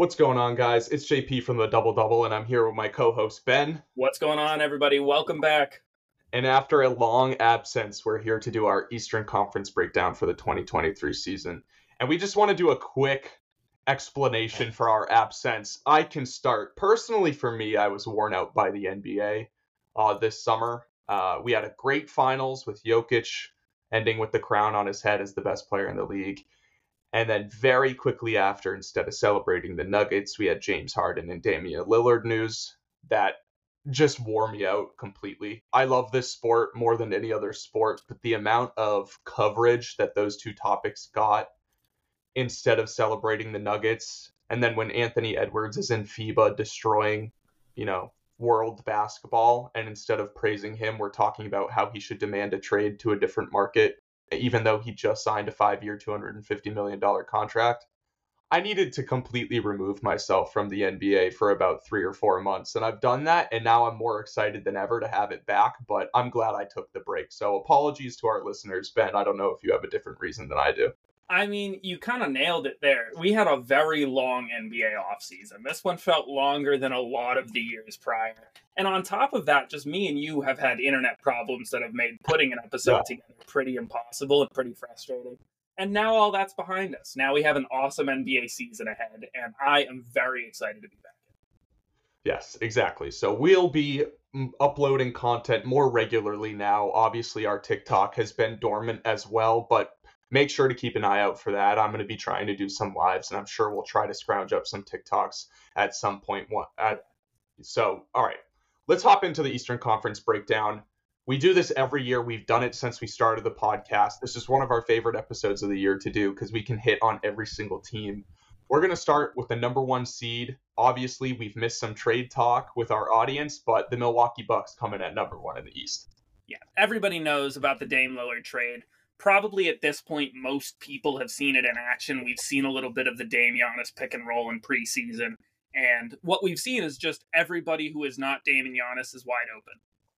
What's going on, guys? It's JP from the Double Double, and I'm here with my co host, Ben. What's going on, everybody? Welcome back. And after a long absence, we're here to do our Eastern Conference breakdown for the 2023 season. And we just want to do a quick explanation for our absence. I can start. Personally, for me, I was worn out by the NBA uh, this summer. Uh, we had a great finals with Jokic ending with the crown on his head as the best player in the league. And then very quickly after, instead of celebrating the Nuggets, we had James Harden and Damian Lillard news that just wore me out completely. I love this sport more than any other sport, but the amount of coverage that those two topics got instead of celebrating the Nuggets, and then when Anthony Edwards is in FIBA destroying, you know, world basketball, and instead of praising him, we're talking about how he should demand a trade to a different market even though he just signed a five year, $250 million contract. I needed to completely remove myself from the NBA for about three or four months. And I've done that. And now I'm more excited than ever to have it back. But I'm glad I took the break. So apologies to our listeners. Ben, I don't know if you have a different reason than I do. I mean, you kind of nailed it there. We had a very long NBA offseason. This one felt longer than a lot of the years prior. And on top of that, just me and you have had internet problems that have made putting an episode yeah. together pretty impossible and pretty frustrating. And now all that's behind us. Now we have an awesome NBA season ahead, and I am very excited to be back. Yes, exactly. So we'll be mm, uploading content more regularly now. Obviously, our TikTok has been dormant as well, but make sure to keep an eye out for that. I'm going to be trying to do some lives, and I'm sure we'll try to scrounge up some TikToks at some point. So, all right, let's hop into the Eastern Conference breakdown. We do this every year. We've done it since we started the podcast. This is one of our favorite episodes of the year to do because we can hit on every single team. We're going to start with the number one seed. Obviously, we've missed some trade talk with our audience, but the Milwaukee Bucks coming at number one in the East. Yeah, everybody knows about the Dame Lillard trade probably at this point, most people have seen it in action. We've seen a little bit of the Dame Giannis pick and roll in preseason. And what we've seen is just everybody who is not Dame and Giannis is wide open.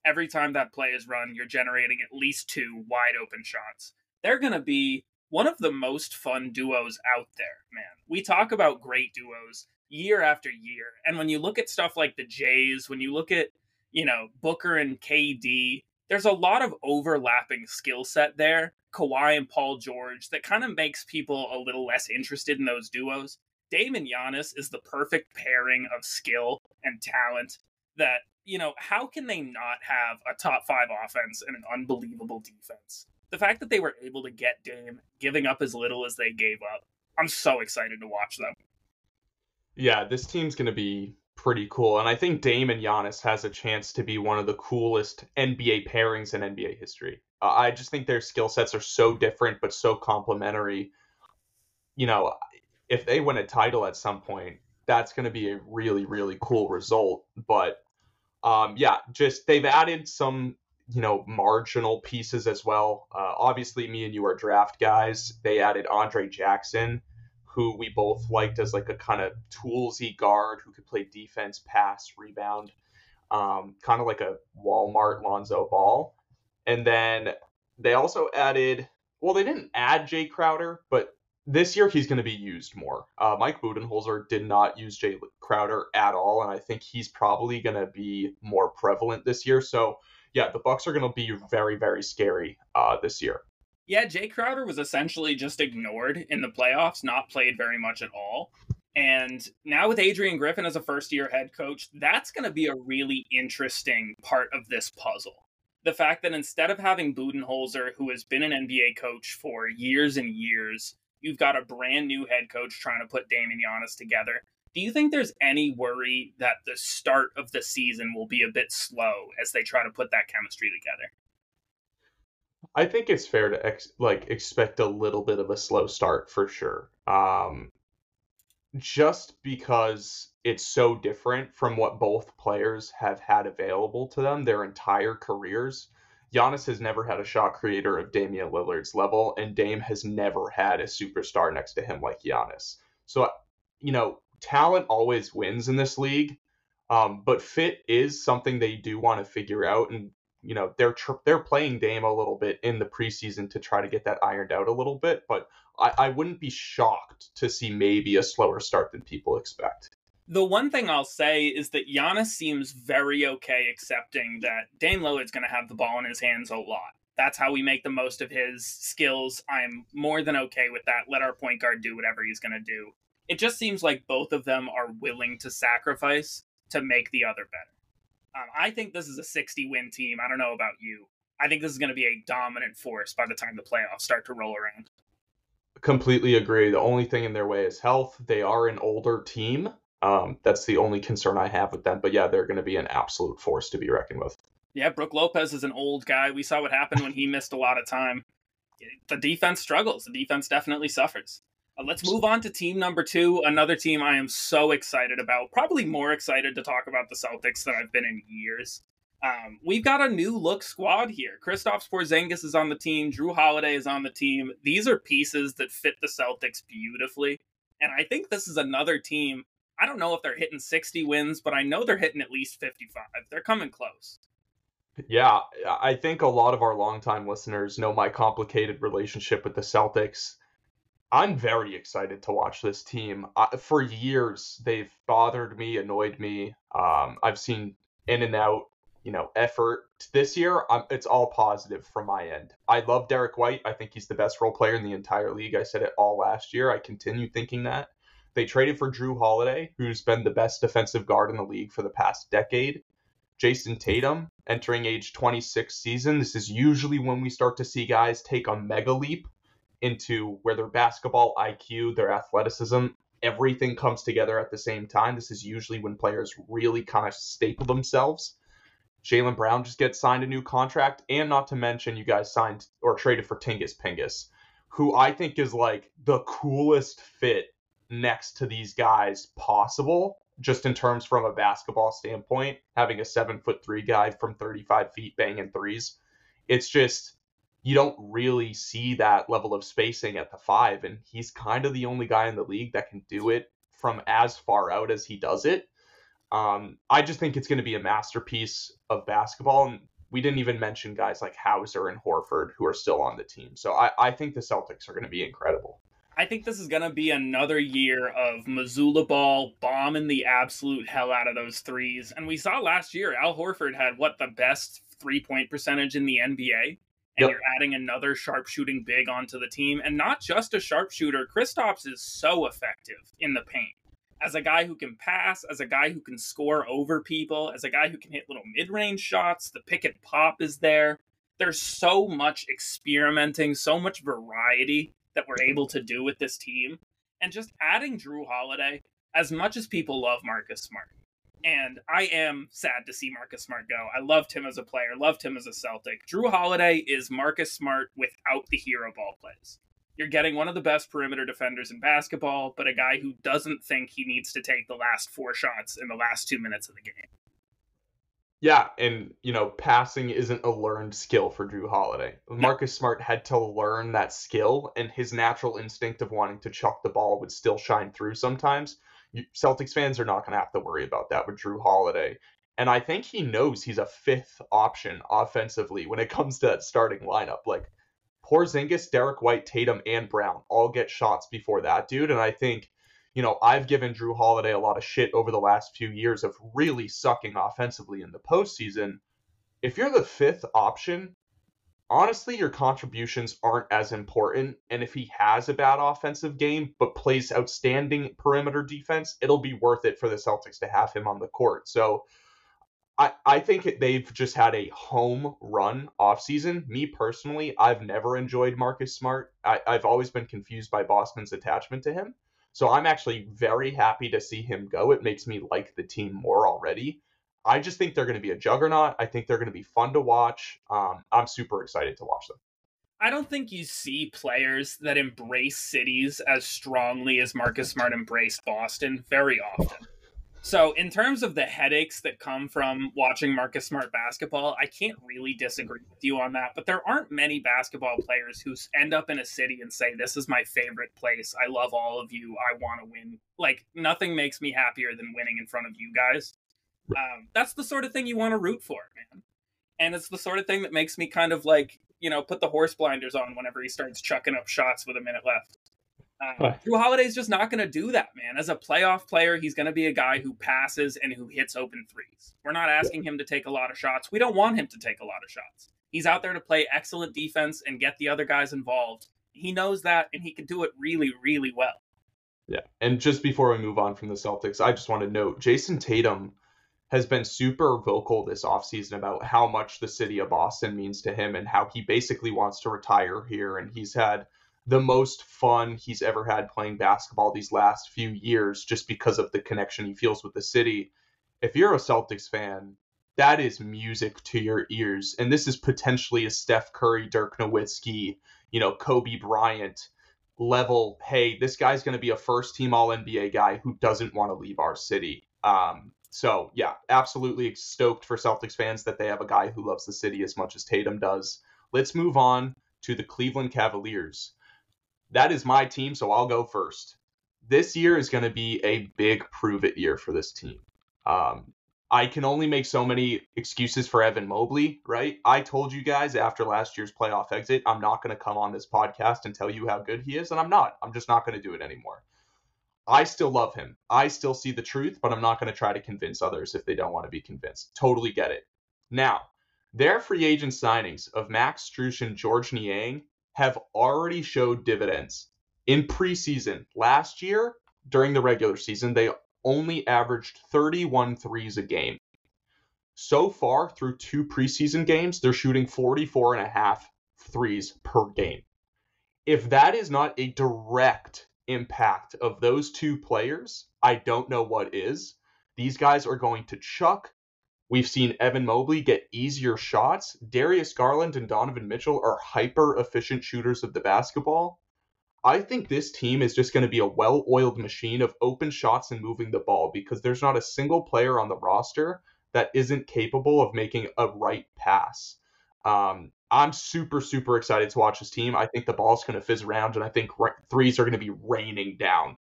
Every time that play is run, you're generating at least two wide open shots. They're going to be one of the most fun duos out there, man. We talk about great duos year after year. And when you look at stuff like the Jays, when you look at, you know, Booker and KD, there's a lot of overlapping skill set there Kawhi and Paul George that kind of makes people a little less interested in those duos. Damon Giannis is the perfect pairing of skill and talent that, you know, how can they not have a top five offense and an unbelievable defense? The fact that they were able to get Dame giving up as little as they gave up, I'm so excited to watch them. Yeah, this team's going to be pretty cool. And I think Dame and Giannis has a chance to be one of the coolest NBA pairings in NBA history. Uh, I just think their skill sets are so different but so complementary. You know, if they win a title at some point, that's going to be a really really cool result. But um, yeah, just they've added some you know marginal pieces as well. Uh, obviously, me and you are draft guys. They added Andre Jackson, who we both liked as like a kind of toolsy guard who could play defense, pass, rebound, um, kind of like a Walmart Lonzo Ball. And then they also added, well, they didn't add Jae Crowder, but this year he's going to be used more. Uh, Mike Budenholzer did not use Jae Crowder at all, and I think he's probably going to be more prevalent this year. So, yeah, the Bucks are going to be very, very scary uh, this year. Yeah, Jae Crowder was essentially just ignored in the playoffs, not played very much at all. And now with Adrian Griffin as a first year head coach, that's going to be a really interesting part of this puzzle the fact that instead of having Budenholzer, who has been an NBA coach for years and years, you've got a brand new head coach trying to put Damian Giannis together. Do you think there's any worry that the start of the season will be a bit slow as they try to put that chemistry together? I think it's fair to ex- like expect a little bit of a slow start for sure. Um, just because it's so different from what both players have had available to them their entire careers. Giannis has never had a shot creator of Damian Lillard's level, and Dame has never had a superstar next to him like Giannis. So, you know, talent always wins in this league, um, but fit is something they do want to figure out. And you know they're tr- they're playing Dame a little bit in the preseason to try to get that ironed out a little bit, but I, I wouldn't be shocked to see maybe a slower start than people expect. The one thing I'll say is that Giannis seems very okay accepting that Dame Lillard's going to have the ball in his hands a lot. That's how we make the most of his skills. I'm more than okay with that. Let our point guard do whatever he's going to do. It just seems like both of them are willing to sacrifice to make the other better. Um, I think this is a 60 win team. I don't know about you. I think this is going to be a dominant force by the time the playoffs start to roll around. Completely agree. The only thing in their way is health. They are an older team. Um, that's the only concern I have with them. But yeah, they're going to be an absolute force to be reckoned with. Yeah, Brook Lopez is an old guy. We saw what happened when he missed a lot of time. The defense struggles. The defense definitely suffers. Uh, let's move on to team number two. Another team I am so excited about. Probably more excited to talk about the Celtics than I've been in years. Um, we've got a new look squad here. Kristaps Porzingis is on the team. Jrue Holiday is on the team. These are pieces that fit the Celtics beautifully. And I think this is another team I don't know if they're hitting 60 wins, but I know they're hitting at least 55. They're coming close. Yeah, I think a lot of our longtime listeners know my complicated relationship with the Celtics. I'm very excited to watch this team. Uh, for years, they've bothered me, annoyed me. Um, I've seen in and out, you know, effort. This year, um, it's all positive from my end. I love Derrick White. I think he's the best role player in the entire league. I said it all last year. I continue thinking that. They traded for Jrue Holiday, who's been the best defensive guard in the league for the past decade. Jayson Tatum entering age 26 season. This is usually when we start to see guys take a mega leap into where their basketball IQ, their athleticism, everything comes together at the same time. This is usually when players really kind of staple themselves. Jaylen Brown just gets signed a new contract, and not to mention, you guys signed or traded for Tingus Pingus, who I think is like the coolest fit next to these guys possible, just in terms from a basketball standpoint, having a seven foot three guy from 35 feet banging threes. It's just, you don't really see that level of spacing at the five. And he's kind of the only guy in the league that can do it from as far out as he does it. Um, I just think it's going to be a masterpiece of basketball. And we didn't even mention guys like Hauser and Horford who are still on the team. So I, I think the Celtics are going to be incredible. I think this is going to be another year of Mazzulla ball bombing the absolute hell out of those threes. And we saw last year, Al Horford had what the best three point percentage in the NBA. And yep. you're adding another sharpshooting big onto the team. And not just a sharpshooter, Kristaps is so effective in the paint. As a guy who can pass, as a guy who can score over people, as a guy who can hit little mid range shots, the pick and pop is there. There's so much experimenting, so much variety that we're able to do with this team. And just adding Jrue Holiday, as much as people love Marcus Smart, and I am sad to see Marcus Smart go. I loved him as a player, loved him as a Celtic. Jrue Holiday is Marcus Smart without the hero ball plays. You're getting one of the best perimeter defenders in basketball, but a guy who doesn't think he needs to take the last four shots in the last two minutes of the game. Yeah, and you know, passing isn't a learned skill for Jrue Holiday. Marcus Smart had to learn that skill, and his natural instinct of wanting to chuck the ball would still shine through sometimes. Celtics fans are not going to have to worry about that with Jrue Holiday. And I think he knows he's a fifth option offensively when it comes to that starting lineup. Like poor Porzingis, Derrick White, Tatum, and Brown all get shots before that dude. And I think you know, I've given Jrue Holiday a lot of shit over the last few years of really sucking offensively in the postseason. If you're the fifth option, honestly, your contributions aren't as important. And if he has a bad offensive game but plays outstanding perimeter defense, it'll be worth it for the Celtics to have him on the court. So I, I think they've just had a home run offseason. Me personally, I've never enjoyed Marcus Smart. I, I've always been confused by Boston's attachment to him. So I'm actually very happy to see him go. It makes me like the team more already. I just think they're going to be a juggernaut. I think they're going to be fun to watch. Um, I'm super excited to watch them. I don't think you see players that embrace cities as strongly as Marcus Smart embraced Boston very often. So, in terms of the headaches that come from watching Marcus Smart basketball, I can't really disagree with you on that. But there aren't many basketball players who end up in a city and say, This is my favorite place. I love all of you. I want to win. Like, nothing makes me happier than winning in front of you guys. Um, that's the sort of thing you want to root for, man. And it's the sort of thing that makes me kind of like, you know, put the horse blinders on whenever he starts chucking up shots with a minute left. Uh, Jrue Holiday's just not going to do that, man. As a playoff player, he's going to be a guy who passes and who hits open threes. We're not asking him to take a lot of shots. We don't want him to take a lot of shots. He's out there to play excellent defense and get the other guys involved. He knows that, and he can do it really, really well. Yeah. And just before we move on from the Celtics, I just want to note Jayson Tatum has been super vocal this offseason about how much the city of Boston means to him and how he basically wants to retire here. And he's had the most fun he's ever had playing basketball these last few years just because of the connection he feels with the city. If you're a Celtics fan, that is music to your ears. And this is potentially a Steph Curry, Dirk Nowitzki, you know, Kobe Bryant level. Hey, this guy's going to be a first team All NBA guy who doesn't want to leave our city. Um, so, yeah, absolutely stoked for Celtics fans that they have a guy who loves the city as much as Tatum does. Let's move on to the Cleveland Cavaliers that is my team, so I'll go first. This year is going to be a big prove it year for this team. Um, I can only make so many excuses for Evan Mobley, right? I told you guys after last year's playoff exit, I'm not going to come on this podcast and tell you how good he is, and I'm not. I'm just not going to do it anymore. I still love him. I still see the truth, but I'm not going to try to convince others if they don't want to be convinced. Totally get it. Now, their free agent signings of Max Strus and George Niang have already showed dividends. In preseason, last year, during the regular season, they only averaged 31 threes a game. So far, through two preseason games, they're shooting 44 and a half threes per game. If that is not a direct impact of those two players, I don't know what is. These guys are going to chuck We've seen Evan Mobley get easier shots. Darius Garland and Donovan Mitchell are hyper efficient shooters of the basketball. I think this team is just going to be a well oiled machine of open shots and moving the ball because there's not a single player on the roster that isn't capable of making a right pass. Um, I'm super, super excited to watch this team. I think the ball's going to fizz around, and I think threes are going to be raining down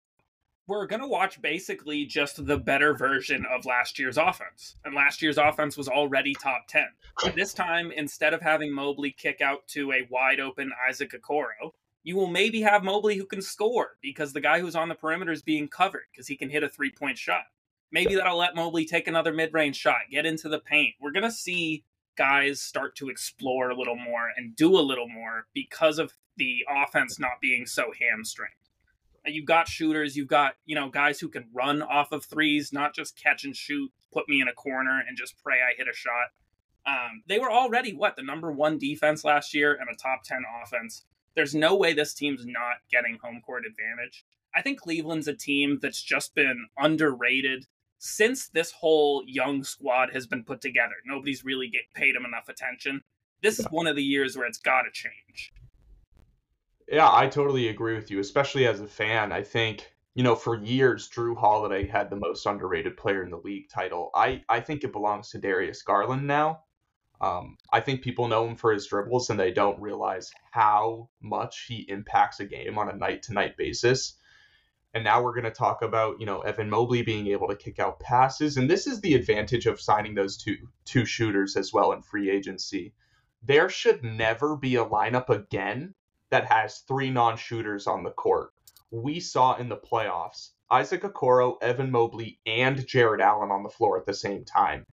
we're going to watch basically just the better version of last year's offense. And last year's offense was already top 10. But this time, instead of having Mobley kick out to a wide open Isaac Okoro, you will maybe have Mobley who can score because the guy who's on the perimeter is being covered because he can hit a three point shot. Maybe that'll let Mobley take another mid range shot, get into the paint. We're going to see guys start to explore a little more and do a little more because of the offense not being so hamstringed you've got shooters, you've got, you know, guys who can run off of threes, not just catch and shoot, put me in a corner and just pray I hit a shot. Um, they were already what the number one defense last year and a top 10 offense. There's no way this team's not getting home court advantage. I think Cleveland's a team that's just been underrated since this whole young squad has been put together. Nobody's really get paid him enough attention. This is one of the years where it's got to change. Yeah, I totally agree with you, especially as a fan. I think, you know, for years, Jrue Holiday had the most underrated player in the league title. I, I think it belongs to Darius Garland now. Um, I think people know him for his dribbles and they don't realize how much he impacts a game on a night to night basis. And now we're going to talk about, you know, Evan Mobley being able to kick out passes. And this is the advantage of signing those two two shooters as well in free agency. There should never be a lineup again that has three non-shooters on the court. We saw in the playoffs Isaac Okoro, Evan Mobley, and Jarrett Allen on the floor at the same time.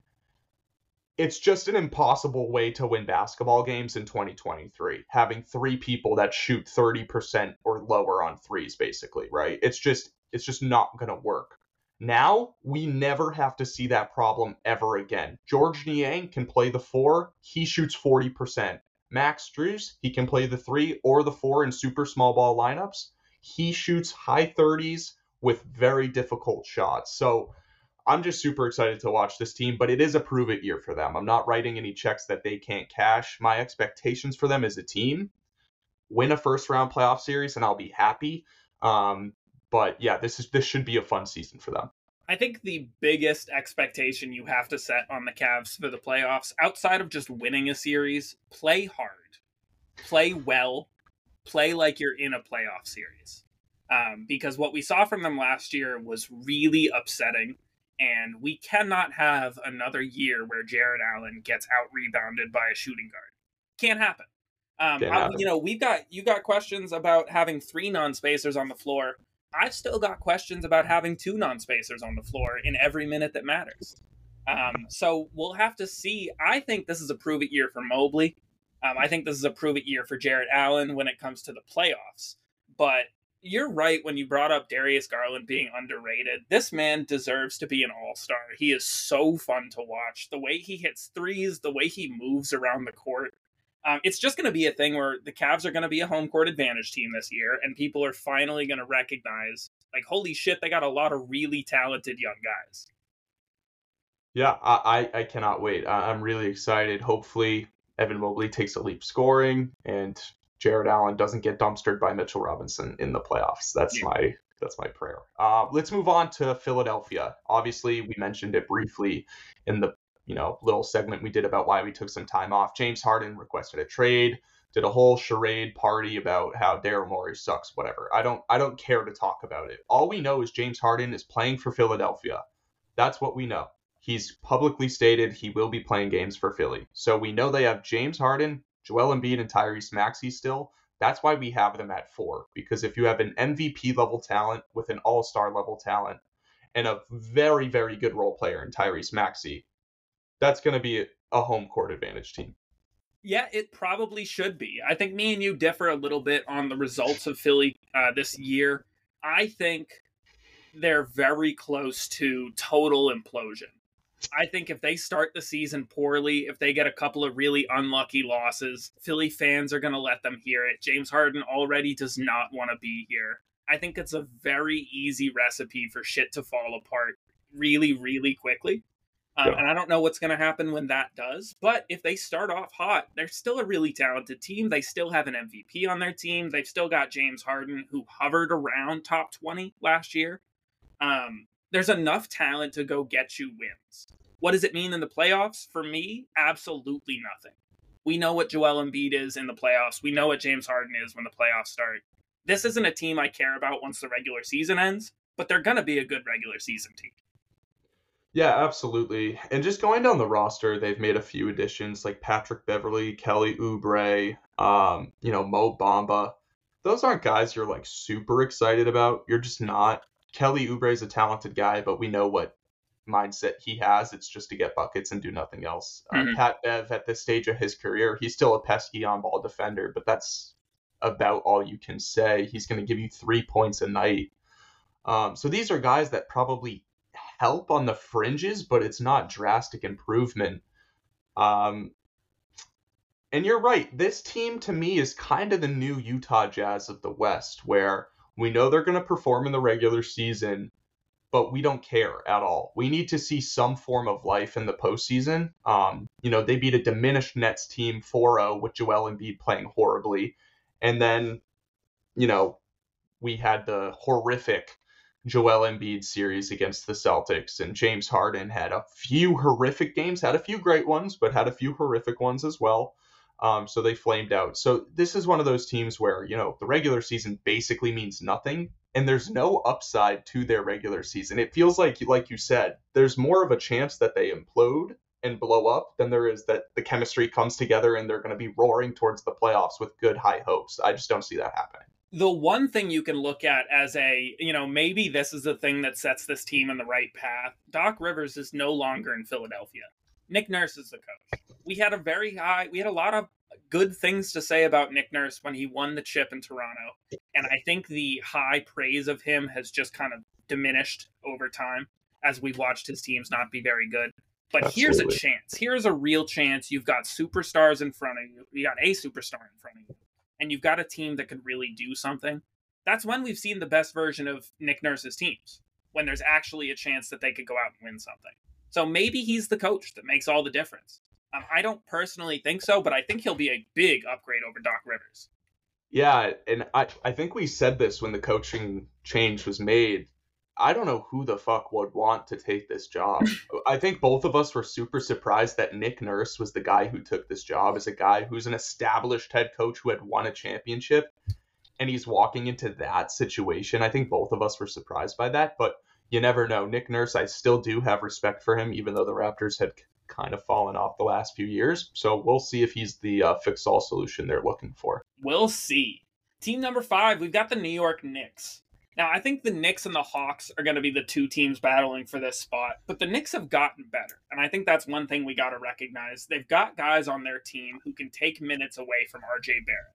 It's just an impossible way to win basketball games in 2023, having three people that shoot 30% or lower on threes, basically, right? It's just it's just not gonna work. Now we never have to see that problem ever again. george Niang can play the four, he shoots 40%. Max Strus, he can play the three or the four in super small ball lineups. He shoots high 30s with very difficult shots. So I'm just super excited to watch this team, but it is a prove it year for them. I'm not writing any checks that they can't cash. My expectations for them as a team win a first round playoff series and I'll be happy. Um, but yeah, this is this should be a fun season for them. I think the biggest expectation you have to set on the Cavs for the playoffs, outside of just winning a series, play hard, play well, play like you're in a playoff series. Um, because what we saw from them last year was really upsetting. And we cannot have another year where Jarrett Allen gets out rebounded by a shooting guard. Can't happen. Um, I, you know, we've got you got questions about having three non spacers on the floor. I've still got questions about having two non spacers on the floor in every minute that matters. Um, so we'll have to see. I think this is a prove it year for Mobley. Um, I think this is a prove it year for Jarrett Allen when it comes to the playoffs. But you're right when you brought up Darius Garland being underrated. This man deserves to be an all star. He is so fun to watch. The way he hits threes, the way he moves around the court. Um, it's just going to be a thing where the Cavs are going to be a home court advantage team this year, and people are finally going to recognize, like, holy shit, they got a lot of really talented young guys. Yeah, I, I cannot wait. I'm really excited. Hopefully, Evan Mobley takes a leap scoring, and Jarrett Allen doesn't get dumpstered by Mitchell Robinson in the playoffs. That's yeah. my that's my prayer. Uh, let's move on to Philadelphia. Obviously, we mentioned it briefly in the you know little segment we did about why we took some time off. James Harden requested a trade, did a whole charade party about how Daryl Morey sucks. Whatever. I don't I don't care to talk about it. All we know is James Harden is playing for Philadelphia. That's what we know. He's publicly stated he will be playing games for Philly. So we know they have James Harden, Joel Embiid and Tyrese Maxey still. That's why we have them at four. Because if you have an MVP level talent with an all star level talent and a very, very good role player in Tyrese Maxey, that's going to be a home court advantage team. Yeah, it probably should be. I think me and you differ a little bit on the results of Philly uh, this year. I think they're very close to total implosion. I think if they start the season poorly, if they get a couple of really unlucky losses, Philly fans are going to let them hear it. James Harden already does not want to be here. I think it's a very easy recipe for shit to fall apart really, really quickly. Um, yeah. And I don't know what's going to happen when that does. But if they start off hot, they're still a really talented team. They still have an MVP on their team. They've still got James Harden, who hovered around top 20 last year. Um, there's enough talent to go get you wins. What does it mean in the playoffs? For me, absolutely nothing. We know what Joel Embiid is in the playoffs. We know what James Harden is when the playoffs start. This isn't a team I care about once the regular season ends, but they're going to be a good regular season team. Yeah, absolutely. And just going down the roster, they've made a few additions like Patrick Beverley, Kelly Oubre, um, you know, Mo Bamba. Those aren't guys you're like super excited about. You're just not. Kelly Oubre is a talented guy, but we know what mindset he has. It's just to get buckets and do nothing else. Uh, mm-hmm. Uh, Pat Bev, at this stage of his career, he's still a pesky on ball defender, but that's about all you can say. He's going to give you three points a night. Um, so these are guys that probably help on the fringes, but it's not drastic improvement. Um, and you're right. This team to me is kind of the new Utah Jazz of the West, where we know they're going to perform in the regular season, but we don't care at all. We need to see some form of life in the postseason. Um, you know, they beat a diminished Nets team 4 0 with Joel Embiid playing horribly. And then, you know, we had the horrific Joel Embiid series against the Celtics, and James Harden had a few horrific games, had a few great ones, but had a few horrific ones as well. Um, so they flamed out. So this is one of those teams where, you know, the regular season basically means nothing and there's no upside to their regular season. It feels like, like you said, there's more of a chance that they implode and blow up than there is that the chemistry comes together and they're going to be roaring towards the playoffs with good high hopes. I just don't see that happening. The one thing you can look at as a, you know, maybe this is the thing that sets this team in the right path. Doc Rivers is no longer in Philadelphia. Nick Nurse is the coach. We had a very high, we had a lot of good things to say about Nick Nurse when he won the chip in Toronto. And I think the high praise of him has just kind of diminished over time as we've watched his teams not be very good. But Absolutely. here's a chance. Here's a real chance. You've got superstars in front of you. You got a superstar in front of you. And you've got a team that could really do something. That's when we've seen the best version of Nick Nurse's teams, when there's actually a chance that they could go out and win something. So maybe he's the coach that makes all the difference. Um, I don't personally think so, but I think he'll be a big upgrade over Doc Rivers. Yeah, and I I think we said this when the coaching change was made. I don't know who the fuck would want to take this job. I think both of us were super surprised that Nick Nurse was the guy who took this job as a guy who's an established head coach who had won a championship and he's walking into that situation. I think both of us were surprised by that, but you never know. Nick Nurse, I still do have respect for him, even though the Raptors had kind of fallen off the last few years. So we'll see if he's the uh, fix all solution they're looking for. We'll see. Team number five, we've got the New York Knicks. Now, I think the Knicks and the Hawks are going to be the two teams battling for this spot, but the Knicks have gotten better. And I think that's one thing we got to recognize. They've got guys on their team who can take minutes away from RJ Barrett.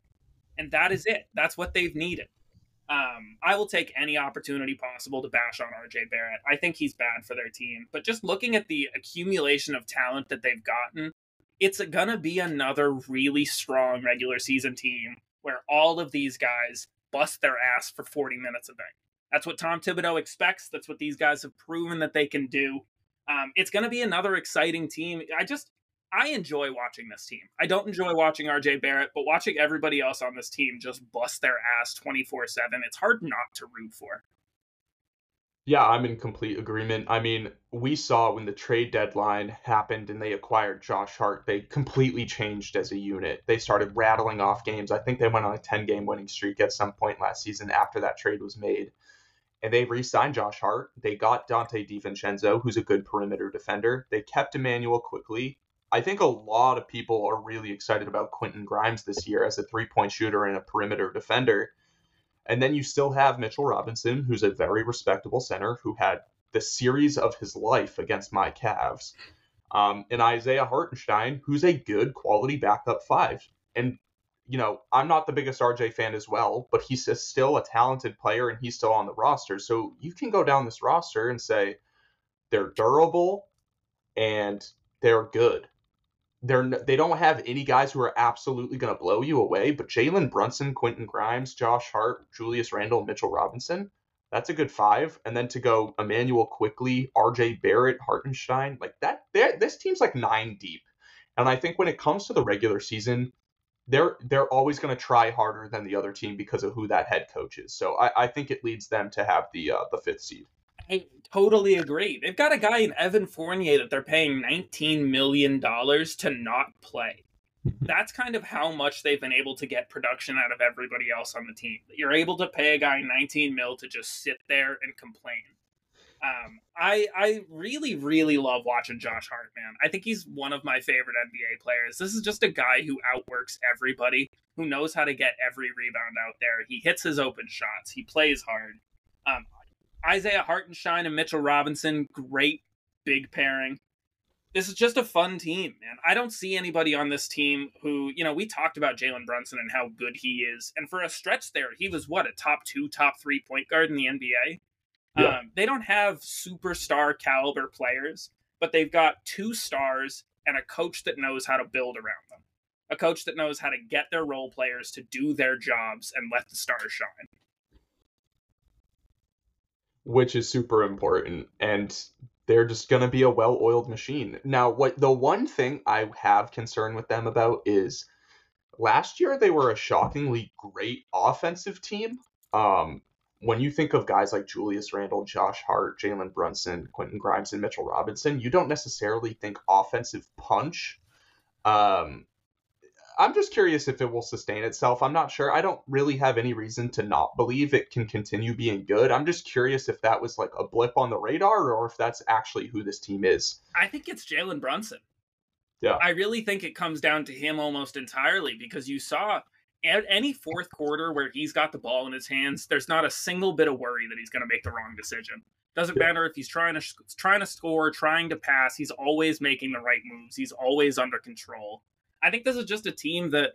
And that is it. That's what they've needed. Um, I will take any opportunity possible to bash on RJ Barrett. I think he's bad for their team. But just looking at the accumulation of talent that they've gotten, it's going to be another really strong regular season team where all of these guys bust their ass for 40 minutes a day. That's what Tom Thibodeau expects. That's what these guys have proven that they can do. Um, it's going to be another exciting team. I just, I enjoy watching this team. I don't enjoy watching RJ Barrett, but watching everybody else on this team just bust their ass 24 7, it's hard not to root for. Yeah, I'm in complete agreement. I mean, we saw when the trade deadline happened and they acquired Josh Hart, they completely changed as a unit. They started rattling off games. I think they went on a 10 game winning streak at some point last season after that trade was made. And they re signed Josh Hart. They got Donte DiVincenzo, who's a good perimeter defender. They kept Immanuel Quickley. I think a lot of people are really excited about Quentin Grimes this year as a three point shooter and a perimeter defender and then you still have Mitchell Robinson, who's a very respectable center who had the series of his life against my Cavs, um, and Isaiah Hartenstein, who's a good quality backup five. And, you know, I'm not the biggest RJ fan as well, but he's still a talented player and he's still on the roster. So you can go down this roster and say they're durable and they're good they're they don't have any guys who are absolutely going to blow you away, but Jalen Brunson, Quentin Grimes, Josh Hart, Julius Randle, Mitchell Robinson, that's a good five. And then to go Immanuel Quickley, R.J. Barrett, Hartenstein, like that. This team's like nine deep, and I think when it comes to the regular season, they're they're always going to try harder than the other team because of who that head coach is. So I, I think it leads them to have the uh, the fifth seed. I totally agree. They've got a guy in Evan Fournier that they're paying $19 million to not play. That's kind of how much they've been able to get production out of everybody else on the team. You're able to pay a guy 19 mil to just sit there and complain. Um, I I really really love watching Josh Hart, man. I think he's one of my favorite NBA players. This is just a guy who outworks everybody, who knows how to get every rebound out there. He hits his open shots. He plays hard. Um, Isaiah Hartenstein and Mitchell Robinson, great big pairing. This is just a fun team, man. I don't see anybody on this team who, you know, we talked about Jalen Brunson and how good he is. And for a stretch there, he was what, a top two, top three point guard in the NBA? Yeah. Um, they don't have superstar caliber players, but they've got two stars and a coach that knows how to build around them. A coach that knows how to get their role players to do their jobs and let the stars shine which is super important. And they're just going to be a well-oiled machine. Now, what the one thing I have concern with them about is last year they were a shockingly great offensive team. Um, when you think of guys like Julius Randle, Josh Hart, Jalen Brunson, Quentin Grimes, and Mitchell Robinson, you don't necessarily think offensive punch. Um, I'm just curious if it will sustain itself. I'm not sure. I don't really have any reason to not believe it can continue being good. I'm just curious if that was like a blip on the radar or if that's actually who this team is. I think it's Jalen Brunson. Yeah. I really think it comes down to him almost entirely because you saw at any fourth quarter where he's got the ball in his hands, there's not a single bit of worry that he's going to make the wrong decision. Doesn't yeah. matter if he's trying to trying to score, trying to pass, he's always making the right moves. He's always under control. I think this is just a team that,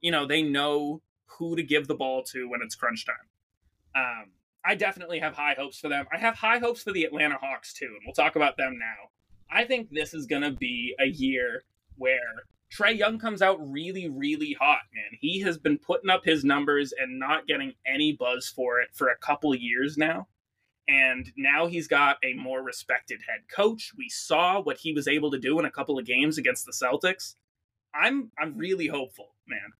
you know, they know who to give the ball to when it's crunch time. Um, I definitely have high hopes for them. I have high hopes for the Atlanta Hawks too, and we'll talk about them now. I think this is going to be a year where Trae Young comes out really, really hot, man. He has been putting up his numbers and not getting any buzz for it for a couple years now. And now he's got a more respected head coach. We saw what he was able to do in a couple of games against the Celtics. I'm I'm really hopeful, man.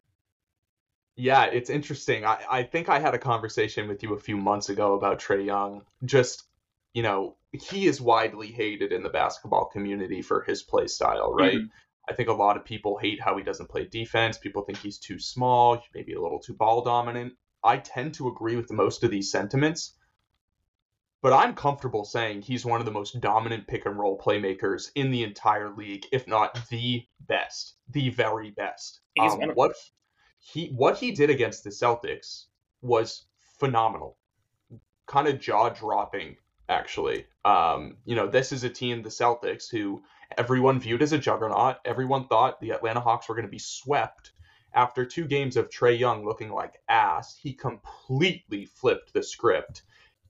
Yeah, it's interesting. I, I think I had a conversation with you a few months ago about Trae Young. Just, you know, he is widely hated in the basketball community for his play style, right? Mm-hmm. I think a lot of people hate how he doesn't play defense. People think he's too small, maybe a little too ball dominant. I tend to agree with most of these sentiments. But I'm comfortable saying he's one of the most dominant pick and roll playmakers in the entire league, if not the best, the very best. Um, what he what he did against the Celtics was phenomenal, kind of jaw dropping actually. Um, you know, this is a team, the Celtics, who everyone viewed as a juggernaut. Everyone thought the Atlanta Hawks were going to be swept. After two games of Trae Young looking like ass, he completely flipped the script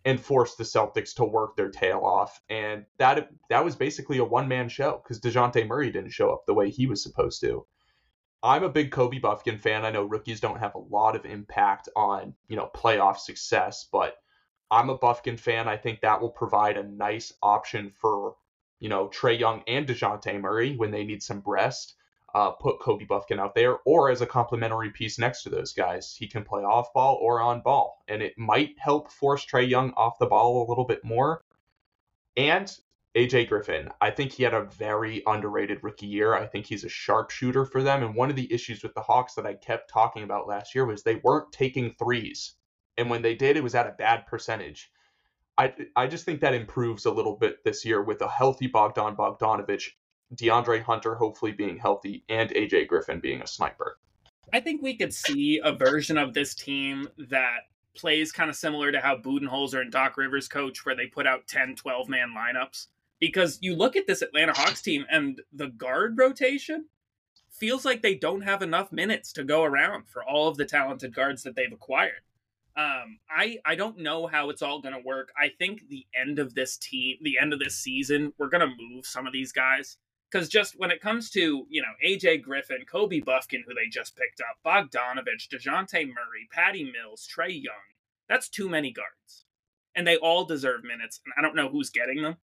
and forced the Celtics to work their tail off. And that that was basically a one man show because Dejounte Murray didn't show up the way he was supposed to. I'm a big Kobe Buffkin fan. I know rookies don't have a lot of impact on, you know, playoff success, but I'm a Buffkin fan. I think that will provide a nice option for, you know, Trae Young and DeJounte Murray when they need some rest. Uh, put Kobe Buffkin out there, or as a complementary piece next to those guys. He can play off ball or on ball, and it might help force Trae Young off the ball a little bit more. And AJ Griffin, I think he had a very underrated rookie year. I think he's a sharpshooter for them. And one of the issues with the Hawks that I kept talking about last year was they weren't taking threes. And when they did, it was at a bad percentage. I, I just think that improves a little bit this year with a healthy Bogdan Bogdanovich, DeAndre Hunter hopefully being healthy, and AJ Griffin being a sniper. I think we could see a version of this team that plays kind of similar to how Budenholzer and Doc Rivers coach, where they put out 10, 12 man lineups. Because you look at this Atlanta Hawks team and the guard rotation feels like they don't have enough minutes to go around for all of the talented guards that they've acquired. Um, I I don't know how it's all going to work. I think the end of this team, the end of this season, we're going to move some of these guys because just when it comes to you know AJ Griffin, Kobe Buffkin, who they just picked up, Bogdanovich, Dejounte Murray, Patty Mills, Trae Young, that's too many guards, and they all deserve minutes. And I don't know who's getting them,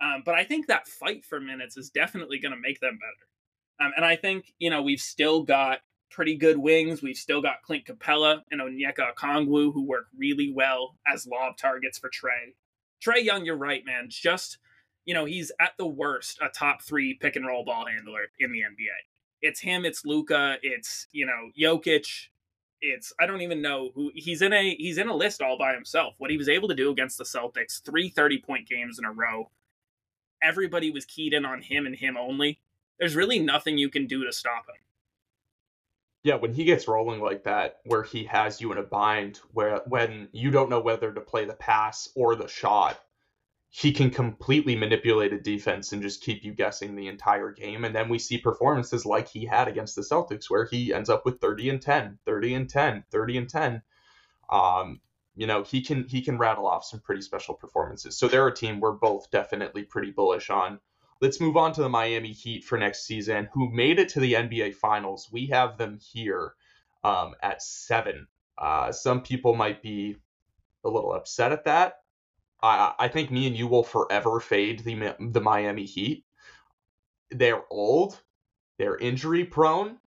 um, but I think that fight for minutes is definitely going to make them better. Um, and I think you know we've still got pretty good wings. We've still got Clint Capela and Onyeka Okongwu who work really well as lob targets for Trae. Trae Young, you're right, man. Just you know, he's at the worst a top three pick and roll ball handler in the NBA. It's him, it's Luka, it's you know Jokic, it's I don't even know who he's in a he's in a list all by himself. What he was able to do against the Celtics, three 30 point games in a row. Everybody was keyed in on him and him only. There's really nothing you can do to stop him. Yeah, when he gets rolling like that, where he has you in a bind, where when you don't know whether to play the pass or the shot, he can completely manipulate a defense and just keep you guessing the entire game. And then we see performances like he had against the Celtics, where he ends up with 30 and 10, 30 and 10, 30 and 10. Um, you know, he can he can rattle off some pretty special performances. So they're a team we're both definitely pretty bullish on. Let's move on to the Miami Heat for next season, who made it to the NBA Finals. We have them here um, at seven. Uh, some people might be a little upset at that. I, I think me and you will forever fade the the Miami Heat. They're old, they're injury prone.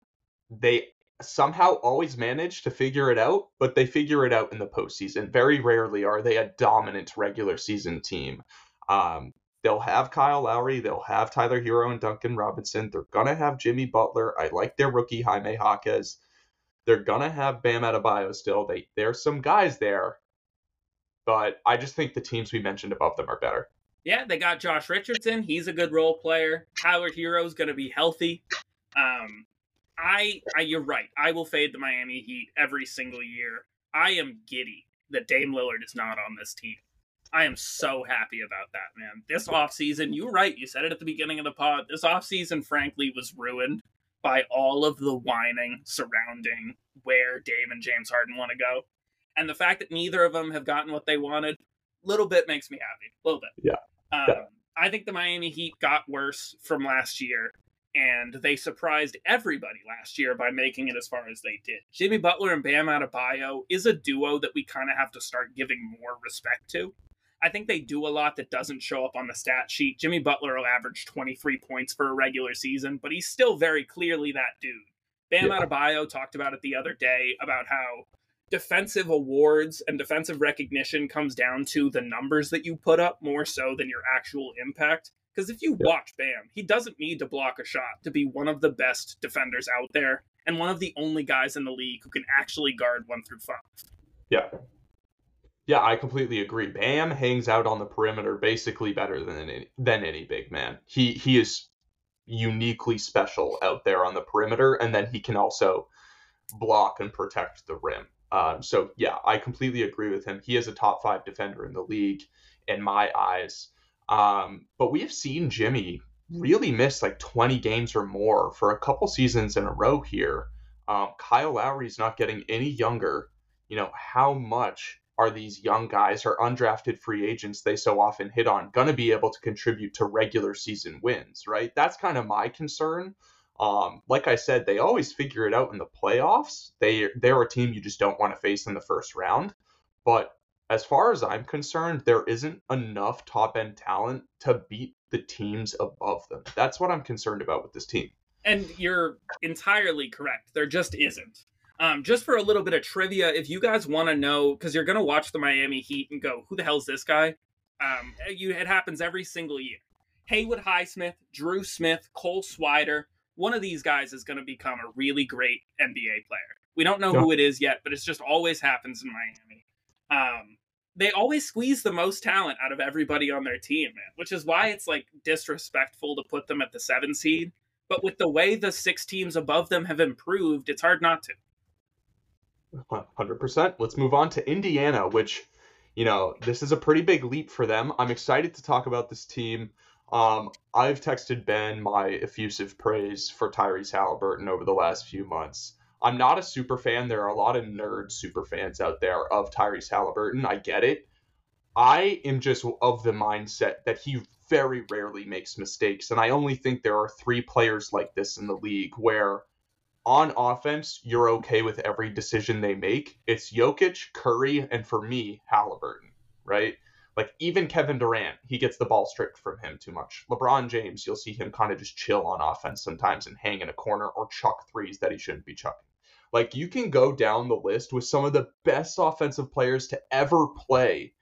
They somehow always manage to figure it out, but they figure it out in the postseason. Very rarely are they a dominant regular season team. Um, they'll have Kyle Lowry, they'll have Tyler Herro and Duncan Robinson. They're gonna have Jimmy Butler. I like their rookie Jaime Jaquez. They're gonna have Bam Adebayo still. They there's some guys there, but I just think the teams we mentioned above them are better. Yeah, they got Josh Richardson. He's a good role player. Tyler Herro's going to be healthy. Um, I, I, you're right. I will fade the Miami Heat every single year. I am giddy that Dame Lillard is not on this team. I am so happy about that, man. This offseason, you're right. You said it at the beginning of the pod. This offseason, frankly, was ruined by all of the whining surrounding where Dame and James Harden want to go. And the fact that neither of them have gotten what they wanted, a little bit makes me happy. A little bit. Yeah. Um, Yeah. I think the Miami Heat got worse from last year, and they surprised everybody last year by making it as far as they did. Jimmy Butler and Bam Adebayo is a duo that we kind of have to start giving more respect to. I think they do a lot that doesn't show up on the stat sheet. Jimmy Butler will average 23 points for a regular season, but he's still very clearly that dude. Bam Yeah. Adebayo talked about it the other day about how defensive awards and defensive recognition comes down to the numbers that you put up more so than your actual impact. Because if you Yeah. watch Bam, he doesn't need to block a shot to be one of the best defenders out there and one of the only guys in the league who can actually guard one through five. Yeah. Yeah, I completely agree. Bam hangs out on the perimeter basically better than any, than any big man. He he is uniquely special out there on the perimeter, and then he can also block and protect the rim. Um, so yeah, I completely agree with him. He is a top five defender in the league, in my eyes. Um, but we have seen Jimmy really miss like 20 games or more for a couple seasons in a row here. Um, Kyle Lowry's not getting any younger. You know, how much are these young guys or undrafted free agents they so often hit on going to be able to contribute to regular season wins, right? That's kind of my concern. Um, like I said, they always figure it out in the playoffs. They they're a team you just don't want to face in the first round. But as far as I'm concerned, there isn't enough top end talent to beat the teams above them. That's what I'm concerned about with this team. And you're entirely correct. There just isn't. Um, just for a little bit of trivia, if you guys want to know, because you're going to watch the Miami Heat and go, who the hell's this guy? Um, you, it happens every single year. Haywood Highsmith, Dru Smith, Cole Swider, one of these guys is going to become a really great NBA player. We don't know yeah. who it is yet, but it's just always happens in Miami. Um, they always squeeze the most talent out of everybody on their team, man, which is why it's like disrespectful to put them at the seven seed. But with the way the six teams above them have improved, it's hard not to. 100%. Let's move on to Indiana, which, you know, this is a pretty big leap for them. I'm excited to talk about this team. Um, I've texted Ben my effusive praise for Tyrese Haliburton over the last few months. I'm not a super fan. There are a lot of nerd super fans out there of Tyrese Haliburton. I get it. I am just of the mindset that he very rarely makes mistakes. And I only think there are three players like this in the league where on offense, you're okay with every decision they make. It's Jokic, Curry, and for me, Haliburton, right? Like even Kevin Durant, he gets the ball stripped from him too much. LeBron James, you'll see him kind of just chill on offense sometimes and hang in a corner or chuck threes that he shouldn't be chucking. Like you can go down the list with some of the best offensive players to ever play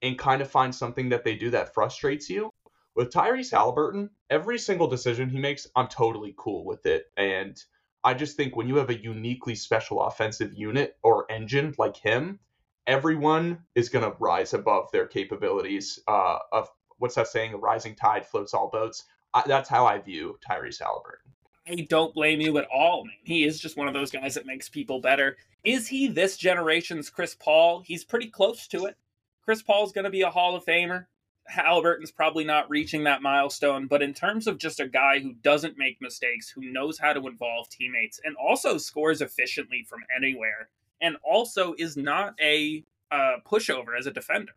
and kind of find something that they do that frustrates you. With Tyrese Haliburton, every single decision he makes, I'm totally cool with it. And I just think when you have a uniquely special offensive unit or engine like him, everyone is going to rise above their capabilities. Uh, of what's that saying? A rising tide floats all boats. I, that's how I view Tyrese Haliburton. I don't blame you at all, man. He is just one of those guys that makes people better. Is he this generation's Chris Paul? He's pretty close to it. Chris Paul's going to be a Hall of Famer. Haliburton's probably not reaching that milestone, but in terms of just a guy who doesn't make mistakes, who knows how to involve teammates, and also scores efficiently from anywhere, and also is not a uh, pushover as a defender.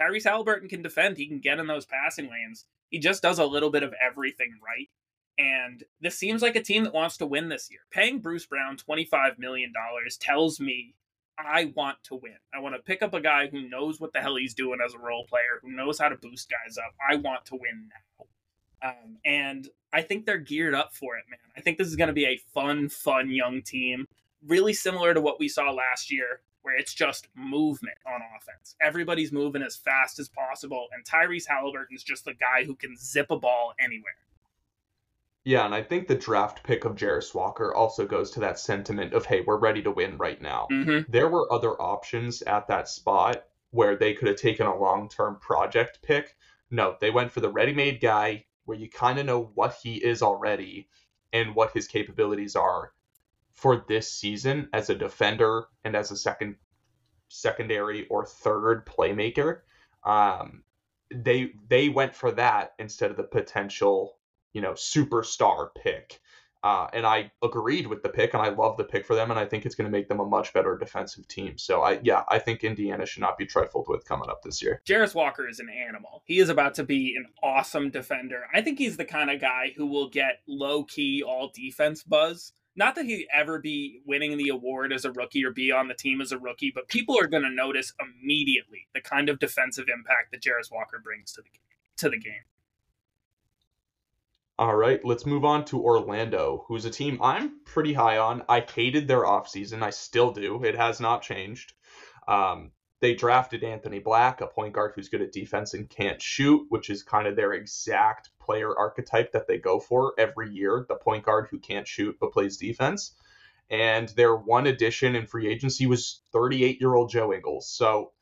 Tyrese Haliburton can defend, he can get in those passing lanes. He just does a little bit of everything right. And this seems like a team that wants to win this year. Paying Bruce Brown $25 million tells me I want to win. I want to pick up a guy who knows what the hell he's doing as a role player, who knows how to boost guys up. I want to win now. Um, and I think they're geared up for it, man. I think this is going to be a fun, fun young team, really similar to what we saw last year, where it's just movement on offense. Everybody's moving as fast as possible, and Tyrese Haliburton's just the guy who can zip a ball anywhere. Yeah, and I think the draft pick of Jarace Walker also goes to that sentiment of, hey, we're ready to win right now. Mm-hmm. There were other options at that spot where they could have taken a long term project pick. No, they went for the ready made guy where you kind of know what he is already and what his capabilities are for this season as a defender and as a second secondary or third playmaker. Um, they they went for that instead of the potential you know, superstar pick. Uh, and I agreed with the pick, and I love the pick for them, and I think it's going to make them a much better defensive team. So I, yeah, I think Indiana should not be trifled with coming up this year. Jarace Walker is an animal. He is about to be an awesome defender. I think he's the kind of guy who will get low key all defense buzz. Not that he'd ever be winning the award as a rookie or be on the team as a rookie, but people are going to notice immediately the kind of defensive impact that Jarace Walker brings to the to the game. All right, let's move on to Orlando, who's a team I'm pretty high on. I hated their offseason. I still do. It has not changed. Um, they drafted Anthony Black, a point guard who's good at defense and can't shoot, which is kind of their exact player archetype that they go for every year the point guard who can't shoot but plays defense. And their one addition in free agency was 38 year old Joe Ingles. So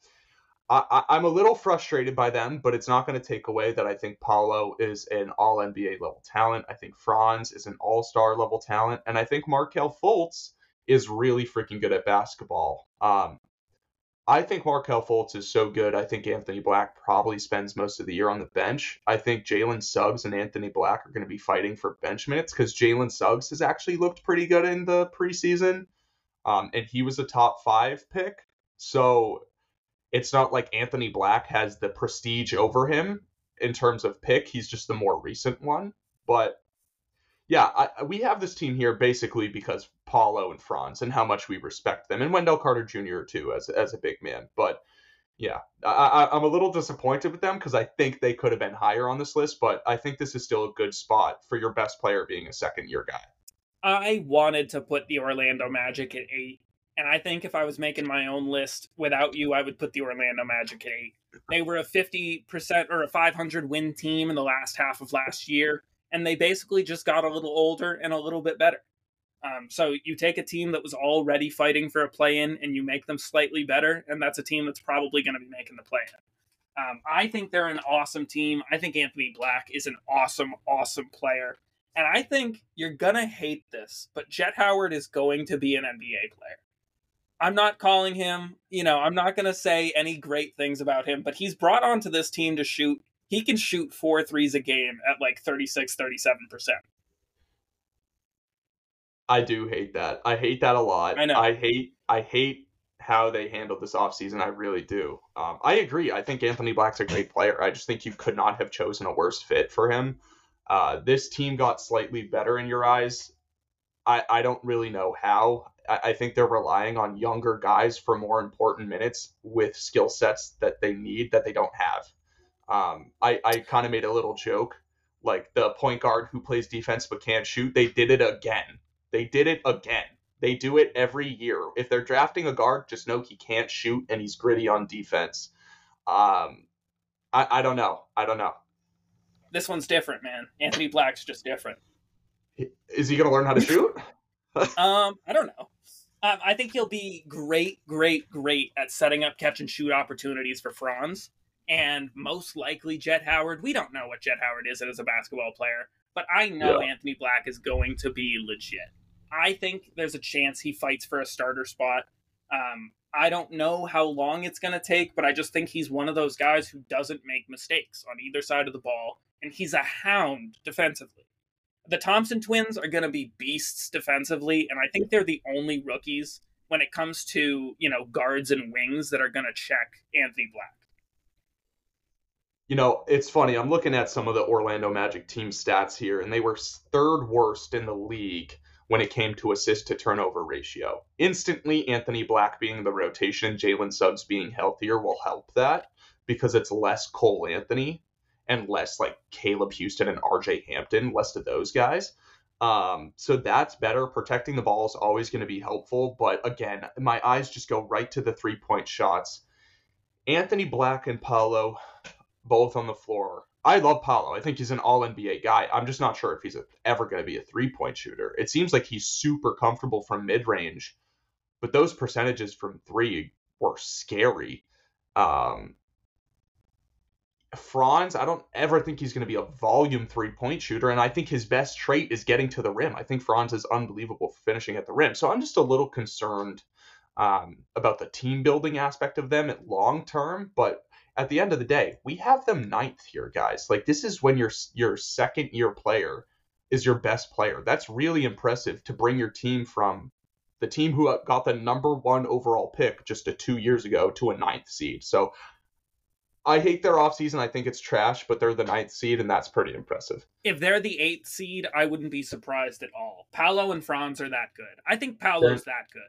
I, am a little frustrated by them, but it's not going to take away that I think Paolo is an all NBA level talent. I think Franz is an all star level talent. And I think Markelle Fultz is really freaking good at basketball. Um, I think Markelle Fultz is so good. I think Anthony Black probably spends most of the year on the bench. I think Jalen Suggs and Anthony Black are going to be fighting for bench minutes because Jalen Suggs has actually looked pretty good in the preseason. Um, and he was a top five pick. So it's not like Anthony Black has the prestige over him in terms of pick. He's just the more recent one. But yeah, I, we have this team here basically because Paolo and Franz and how much we respect them, and Wendell Carter Jr. too as as a big man. But yeah, I, I'm a little disappointed with them because I think they could have been higher on this list. But I think this is still a good spot for your best player being a second year guy. I wanted to put the Orlando Magic at eight and I think if I was making my own list without you, I would put the Orlando Magic at eight. They were a 50% or a 500 win team in the last half of last year, and they basically just got a little older and a little bit better. Um, so you take a team that was already fighting for a play in and you make them slightly better, and that's a team that's probably going to be making the play in. Um, I think they're an awesome team. I think Anthony Black is an awesome, awesome player. And I think you're to hate this, but Jett Howard is going to be an NBA player. I'm not calling him, you know, I'm not going to say any great things about him, but he's brought onto this team to shoot. He can shoot four threes a game at like 36, 37%. I do hate that. I hate that a lot. I know. I hate I hate how they handled this offseason. I really do. Um, I agree. I think Anthony Black's a great player. I just think you could not have chosen a worse fit for him. Uh, this team got slightly better in your eyes. I, I don't really know how. I, think they're relying on younger guys for more important minutes with skill sets that they need that they don't have. Um, I, I kind of made a little joke like the point guard who plays defense but can't shoot. They did it again. They did it again. They do it every year. If they're drafting a guard, just know he can't shoot and he's gritty on defense. Um, I, I don't know. I don't know. This one's different, man. Anthony Black's just different. Is he going to learn how to shoot? um, I don't know. Um, I think he'll be great, great, great at setting up catch and shoot opportunities for Franz. And most likely Jett Howard. We don't know what Jett Howard is as a basketball player, but I know yeah. Anthony Black is going to be legit. I think there's a chance he fights for a starter spot. Um, I don't know how long it's going to take, but I just think he's one of those guys who doesn't make mistakes on either side of the ball, and he's a hound defensively the Thompson twins are going to be beasts defensively, and I think they're the only rookies when it comes to you know guards and wings that are going to check Anthony Black. You know, it's funny. I'm looking at some of the Orlando Magic team stats here, and they were third worst in the league when it came to assist to turnover ratio. Instantly, Anthony Black being the rotation, Jalen Suggs being healthier will help that because it's less Cole Anthony and less like Caleb Houstan and RJ Hampton, less of those guys. Um, so that's better. Protecting the ball is always going to be helpful. But again, my eyes just go right to the three point shots. Anthony Black and Paolo, both on the floor. I love Paolo. I think he's an all NBA guy. I'm just not sure if he's ever going to be a three point shooter. It seems like he's super comfortable from mid range, but those percentages from three were scary. Um, Franz, I don't ever think he's going to be a volume three point shooter. And I think his best trait is getting to the rim. I think Franz is unbelievable finishing at the rim. So I'm just a little concerned um, about the team building aspect of them at long term. But at the end of the day, we have them ninth here, guys. Like this is when your your second year player is your best player. That's really impressive to bring your team from the team who got the number one overall pick just a two years ago to a ninth seed. So I hate their offseason. I think it's trash, but they're the ninth seed, and that's pretty impressive. If they're the eighth seed, I wouldn't be surprised at all. Paolo and Franz are that good. I think Paolo's that good.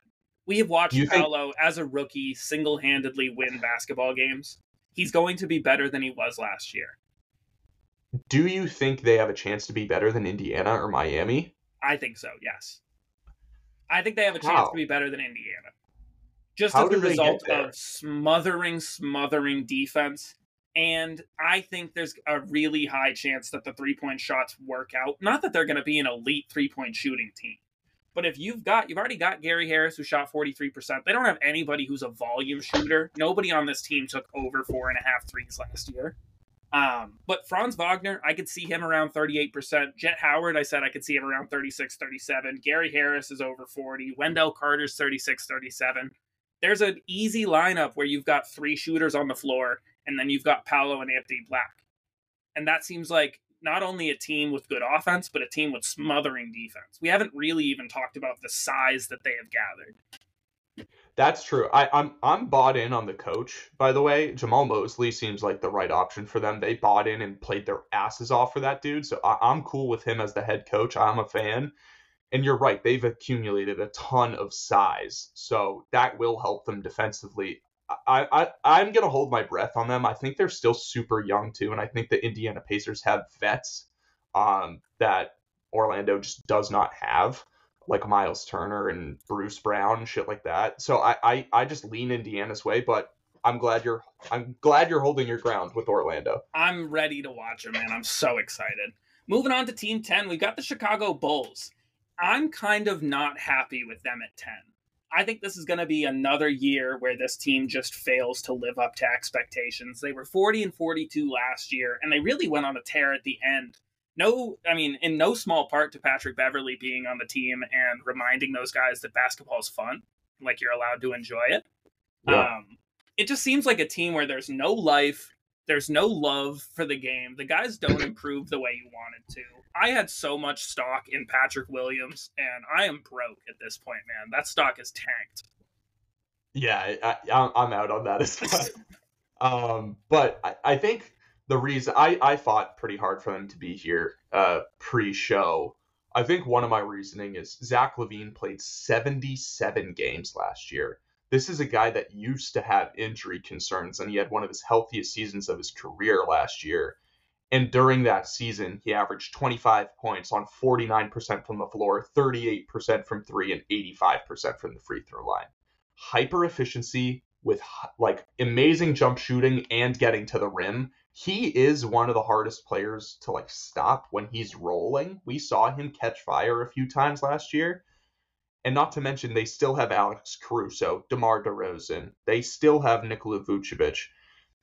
We have watched Paolo think... as a rookie single handedly win basketball games. He's going to be better than he was last year. Do you think they have a chance to be better than Indiana or Miami? I think so, yes. I think they have a chance How? to be better than Indiana just How as a result of smothering, smothering defense. And I think there's a really high chance that the three point shots work out. Not that they're going to be an elite three point shooting team, But if you've got, you've already got Gary Harris who shot 43%. They don't have anybody who's a volume shooter. Nobody on this team took over four and a half threes last year. Um, but Franz Wagner, I could see him around 38%. Jett Howard, I said I could see him around 36, 37. Gary Harris is over 40. Wendell Carter's 36, 37. There's an easy lineup where you've got three shooters on the floor, and then you've got Paolo and Anthony Black. And that seems like not only a team with good offense, but a team with smothering defense. We haven't really even talked about the size that they have gathered. That's true. I, I'm I'm bought in on the coach. By the way, Jamahl Mosley seems like the right option for them. They bought in and played their asses off for that dude. So I, I'm cool with him as the head coach. I'm a fan. And you're right. They've accumulated a ton of size, so that will help them defensively. I, I I'm gonna hold my breath on them. I think they're still super young too, and I think the Indiana Pacers have vets um, that Orlando just does not have, like Miles Turner and Bruce Brown shit like that. So I, I I just lean Indiana's way, but I'm glad you're I'm glad you're holding your ground with Orlando. I'm ready to watch them, man. I'm so excited. Moving on to Team 10, we've got the Chicago Bulls. I'm kind of not happy with them at 10. I think this is going to be another year where this team just fails to live up to expectations. They were 40 and 42 last year, and they really went on a tear at the end. No, I mean, in no small part to Patrick Beverley being on the team and reminding those guys that basketball is fun, like you're allowed to enjoy it. Yeah. Um, it just seems like a team where there's no life, there's no love for the game. The guys don't improve the way you wanted to. I had so much stock in Patrick Williams, and I am broke at this point, man. That stock is tanked. Yeah, I, am out on that as well. um, but I, I, think the reason I, I fought pretty hard for them to be here uh, pre-show. I think one of my reasoning is Zach LaVine played 77 games last year. This is a guy that used to have injury concerns, and he had one of his healthiest seasons of his career last year. And during that season, he averaged 25 points on 49% from the floor, 38% from three, and 85% from the free throw line. Hyper efficiency with like amazing jump shooting and getting to the rim. He is one of the hardest players to like stop when he's rolling. We saw him catch fire a few times last year. And not to mention, they still have Alex Caruso, DeMar DeRozan. They still have Nikola Vucevic.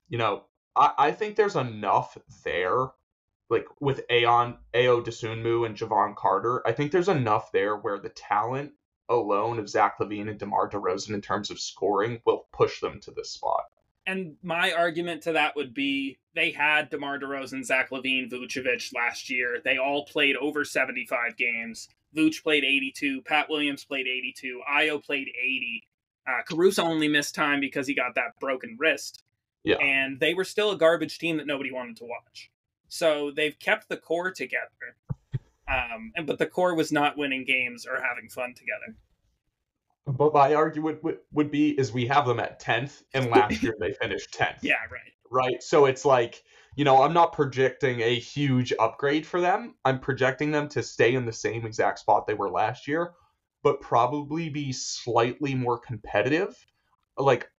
You know, I, I think there's enough there, like with Aon, Ayo Dosunmu and Jevon Carter. I think there's enough there where the talent alone of Zach LaVine and DeMar DeRozan in terms of scoring will push them to this spot. And my argument to that would be they had DeMar DeRozan, Zach LaVine, Vucevic last year. They all played over 75 games. Vooch played 82. Pat Williams played 82. Ayo played 80. Uh, Caruso only missed time because he got that broken wrist. Yeah. And they were still a garbage team that nobody wanted to watch. So they've kept the core together. Um, and but the core was not winning games or having fun together. But my argument would, would be is we have them at 10th and last year they finished 10th. Yeah, right. Right. So it's like, you know, I'm not projecting a huge upgrade for them. I'm projecting them to stay in the same exact spot they were last year, but probably be slightly more competitive. Like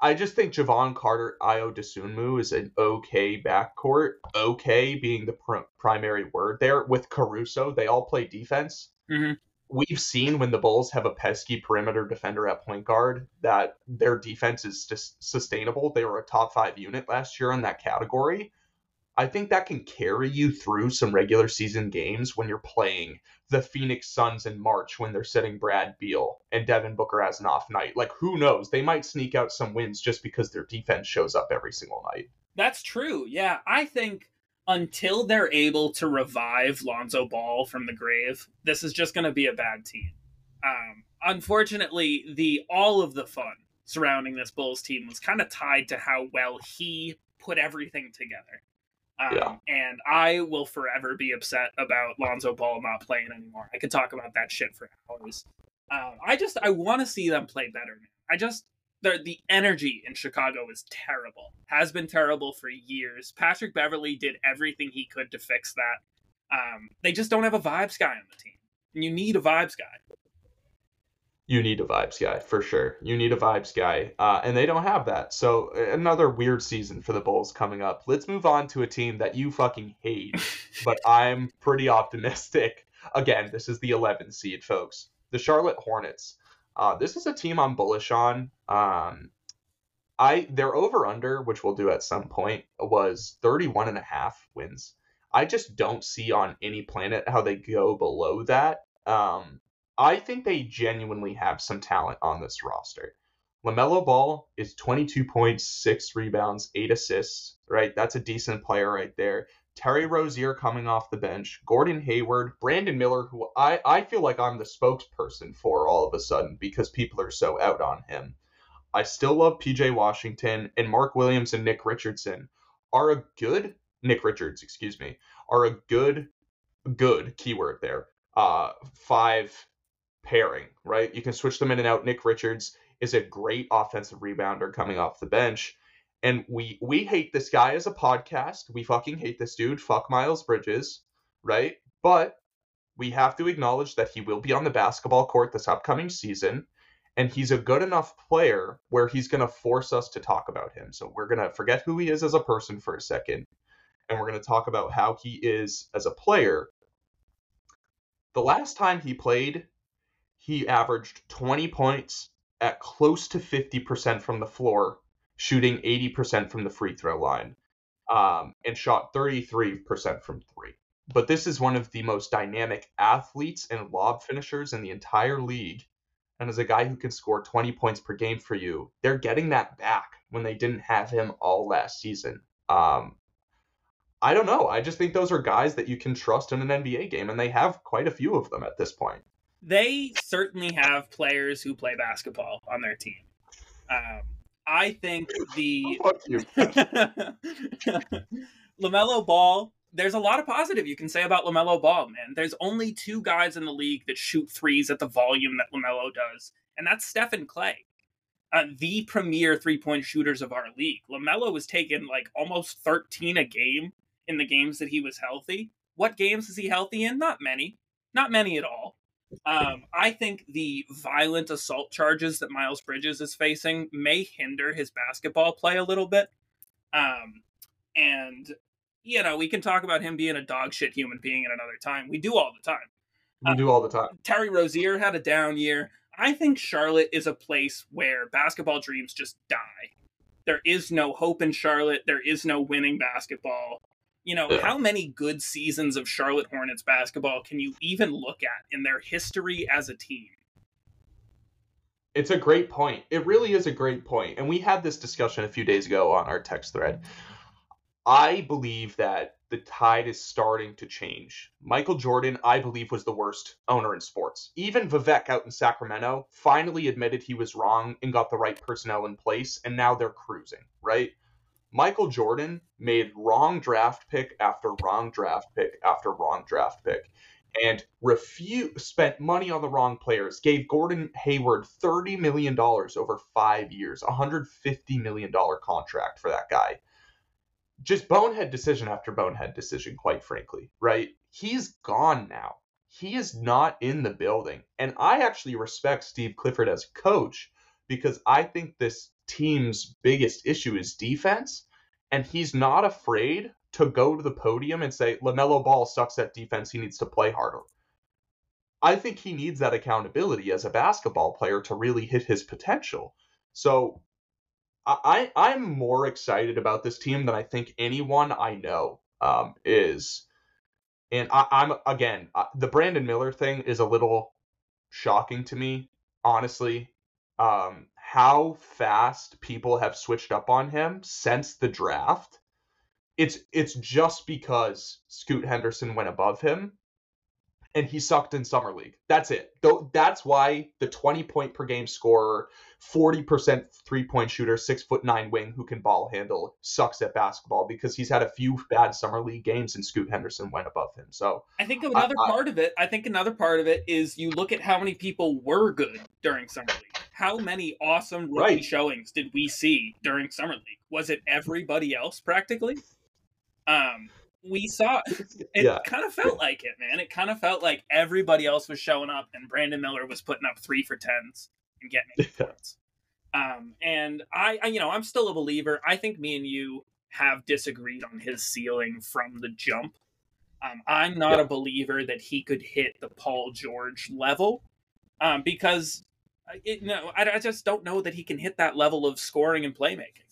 I just think Jevon Carter, Ayo Dosunmu is an okay backcourt. Okay being the pr- primary word there. With Caruso, they all play defense. Mm-hmm. We've seen when the Bulls have a pesky perimeter defender at point guard that their defense is just sustainable. They were a top five unit last year in that category. I think that can carry you through some regular season games when you're playing the Phoenix Suns in March when they're sitting Brad Beal and Devin Booker has an off night. Like, who knows? They might sneak out some wins just because their defense shows up every single night. That's true. Yeah. I think until they're able to revive Lonzo Ball from the grave, this is just going to be a bad team. Um, unfortunately, the all of the fun surrounding this Bulls team was kind of tied to how well he put everything together. Um, yeah. And I will forever be upset about Lonzo Ball not playing anymore. I could talk about that shit for hours. Um, I just I want to see them play better. I just the the energy in Chicago is terrible. Has been terrible for years. Patrick Beverley did everything he could to fix that. Um, they just don't have a vibes guy on the team, and you need a vibes guy you need a vibes guy for sure. You need a vibes guy, uh, and they don't have that. So another weird season for the Bulls coming up. Let's move on to a team that you fucking hate, but I'm pretty optimistic again, this is the 11 seed, folks. The Charlotte Hornets. Uh, this is a team I'm bullish on. Um, I their over under, which we'll do at some point, was 31 and a half wins. I just don't see on any planet how they go below that. Um, I think they genuinely have some talent on this roster. LaMelo Ball is 22 points, six rebounds, eight assists, right? That's a decent player right there. Terry Rozier coming off the bench, Gordon Hayward, Brandon Miller, who I, I feel like I'm the spokesperson for all of a sudden because people are so out on him. I still love PJ Washington and Mark Williams and Nick Richardson are a good Nick Richards, excuse me, are a good good keyword there. Uh five pairing, right? You can switch them in and out. Nick Richards is a great offensive rebounder coming off the bench. And we we hate this guy as a podcast. We fucking hate this dude. Fuck Miles Bridges, right? But we have to acknowledge that he will be on the basketball court this upcoming season and he's a good enough player where he's going to force us to talk about him. So we're going to forget who he is as a person for a second and we're going to talk about how he is as a player. The last time he played, he averaged 20 points at close to 50% from the floor, shooting 80% from the free throw line, um, and shot 33% from three. But this is one of the most dynamic athletes and lob finishers in the entire league. And as a guy who can score 20 points per game for you, they're getting that back when they didn't have him all last season. Um, I don't know. I just think those are guys that you can trust in an NBA game, and they have quite a few of them at this point. They certainly have players who play basketball on their team. Um, I think the LaMelo Ball. There's a lot of positive you can say about LaMelo Ball, man. There's only two guys in the league that shoot threes at the volume that LaMelo does, and that's Steph and Klay. Uh, the premier three point shooters of our league. LaMelo was taking like almost 13 a game in the games that he was healthy. What games is he healthy in? Not many. Not many at all. Um, I think the violent assault charges that Miles Bridges is facing may hinder his basketball play a little bit. Um, and, you know, we can talk about him being a dog shit human being at another time. We do all the time. We uh, do all the time. Terry Rozier had a down year. I think Charlotte is a place where basketball dreams just die. There is no hope in Charlotte. There is no winning basketball you know, yeah. how many good seasons of Charlotte Hornets basketball can you even look at in their history as a team? It's a great point. It really is a great point. And we had this discussion a few days ago on our text thread. I believe that the tide is starting to change. Michael Jordan, I believe, was the worst owner in sports. Even Vivek out in Sacramento finally admitted he was wrong and got the right personnel in place, and now they're cruising, right? Michael Jordan made wrong draft pick after wrong draft pick after wrong draft pick and refuse spent money on the wrong players. Gave Gordon Hayward thirty million dollars over five years, a hundred fifty million dollar contract for that guy. Just bonehead decision after bonehead decision, quite frankly. Right? He's gone now. He is not in the building, and I actually respect Steve Clifford as coach because I think this team's biggest issue is defense and he's not afraid to go to the podium and say LaMelo Ball sucks at defense, he needs to play harder. I think he needs that accountability as a basketball player to really hit his potential. So I I'm more excited about this team than I think anyone I know um, is. And I, I'm again the Brandon Miller thing is a little shocking to me, honestly. Um, how fast people have switched up on him since the draft. It's it's just because Scoot Henderson went above him and he sucked in summer league. That's it. Though that's why the 20 point per game scorer, 40% three point shooter, six foot nine wing who can ball handle sucks at basketball because he's had a few bad summer league games and Scoot Henderson went above him. So I think another I, part I, of it, I think another part of it is you look at how many people were good during summer league how many awesome rookie right. showings did we see during summer league? Was it everybody else practically? Um, we saw it yeah. kind of felt like it, man. It kind of felt like everybody else was showing up and Brandon Miller was putting up three for tens and getting eight points. Um, and I, I, you know, I'm still a believer. I think me and you have disagreed on his ceiling from the jump. Um, I'm not a believer that he could hit the Paul George level um, because it, no, I, I, just don't know that he can hit that level of scoring and playmaking.